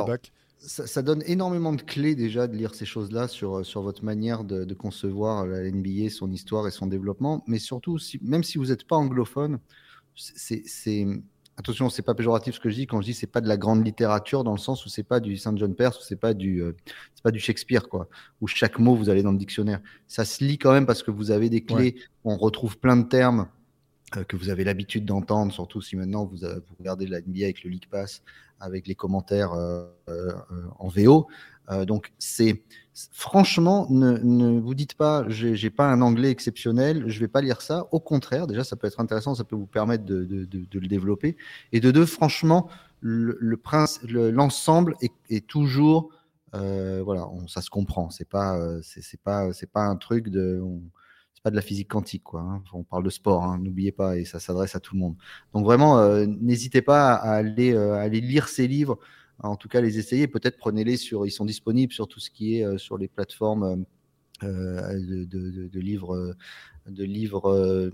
ça, donne énormément de clés déjà de lire ces choses-là sur, euh, sur votre manière de, concevoir la NBA, son histoire et son développement. Mais surtout, si, même si vous n'êtes pas anglophone, c'est attention, c'est pas péjoratif ce que je dis quand je dis c'est pas de la grande littérature dans le sens où c'est pas du Saint John Perse c'est pas du euh, c'est pas du Shakespeare quoi, où chaque mot vous allez dans le dictionnaire. Ça se lit quand même parce que vous avez des clés. On retrouve plein de termes euh, que vous avez l'habitude d'entendre, surtout si maintenant vous, vous, regardez la NBA avec le League Pass avec les commentaires euh, euh, en VO. Euh, donc c'est franchement, ne, vous dites pas, j'ai pas un anglais exceptionnel, je vais pas lire ça. Au contraire, déjà ça peut être intéressant, ça peut vous permettre de, le développer. Et de deux, franchement, le, l'ensemble est, toujours, voilà, ça se comprend. C'est pas, c'est pas, c'est pas un truc de pas de la physique quantique, quoi. Hein. On parle de sport, hein, n'oubliez pas, et ça s'adresse à tout le monde. Donc vraiment, euh, n'hésitez pas à aller, euh, aller lire ces livres, en tout cas les essayer. Peut-être prenez-les sur, ils sont disponibles sur tout ce qui est euh, sur les plateformes de, livres, de livres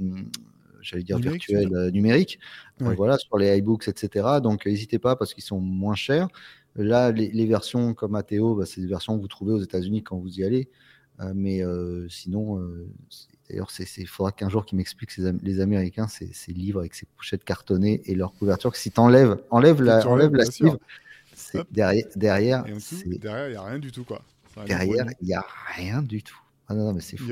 j'allais dire virtuels numériques. voilà, sur les iBooks, etc. Donc n'hésitez pas parce qu'ils sont moins chers. Là, les, versions comme Athéo, bah, c'est des versions que vous trouvez aux États-Unis quand vous y allez. Mais sinon, D'ailleurs, il faudra qu'un jour qu'ils m'expliquent les Américains, ces, livres avec ces pochettes cartonnées et leur couverture, que si tu enlèves, enlève la, enlève la derrière, derrière, il n'y a rien du tout. Quoi. Derrière, il n'y a rien du tout. Ah non, non mais c'est fou.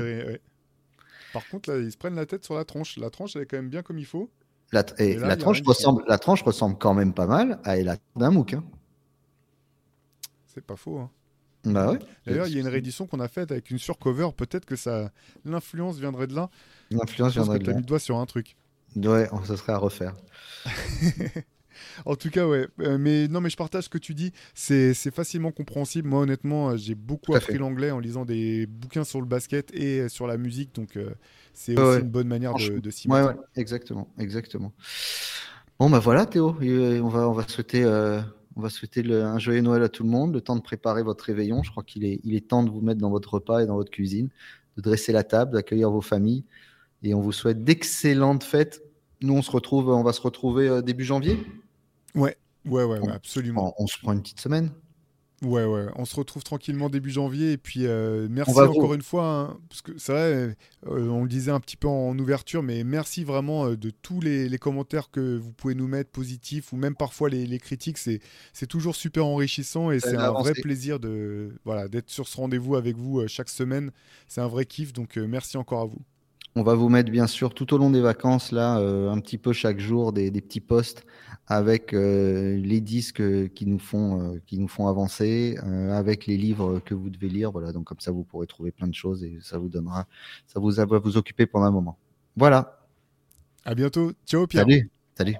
Par contre, là, ils se prennent la tête sur la tranche. La tranche, elle est quand même bien comme il faut. La, et la, tranche ressemble, la tranche ressemble quand même pas mal à la d'un MOOC. Hein. C'est pas faux. Hein. Bah D'ailleurs, il y a une réédition qu'on a faite avec une surcover. Peut-être que ça, l'influence viendrait de là. L'influence viendrait de là. Tu as mis le doigt sur un truc. Ouais, ça serait à refaire. en tout cas, ouais. Euh, mais non, mais je partage ce que tu dis. C'est facilement compréhensible. Moi, honnêtement, euh, j'ai beaucoup appris l'anglais en lisant des bouquins sur le basket et sur la musique. Donc, euh, c'est aussi une bonne manière de, de s'y mettre. Ouais, exactement, exactement. Bon, bah voilà, Théo. On va, on va souhaiter on va souhaiter un joyeux Noël à tout le monde, le temps de préparer votre réveillon. Je crois qu'il est, il est temps de vous mettre dans votre repas et dans votre cuisine, de dresser la table, d'accueillir vos familles. Et on vous souhaite d'excellentes fêtes. Nous, on se retrouve, on va se retrouver euh, début janvier? Ouais, ouais, ouais, absolument. on, se prend une petite semaine. Ouais, ouais, on se retrouve tranquillement début janvier. Et puis, euh, merci encore une fois. Hein, parce que c'est vrai, euh, on le disait un petit peu en ouverture, mais merci vraiment euh, de tous les, commentaires que vous pouvez nous mettre, positifs ou même parfois les, critiques. C'est, toujours super enrichissant et c'est un vrai plaisir de, voilà, d'être sur ce rendez-vous avec vous chaque semaine. C'est un vrai kiff. Donc, merci encore à vous. On va vous mettre bien sûr tout au long des vacances, là, un petit peu chaque jour, des, des petits posts avec euh, les disques qui nous font, euh, qui nous font avancer, euh, avec les livres que vous devez lire. Voilà, donc comme ça, vous pourrez trouver plein de choses et ça vous donnera, ça vous va vous occuper pendant un moment. Voilà. À bientôt. Ciao, Pierre. Salut. Salut.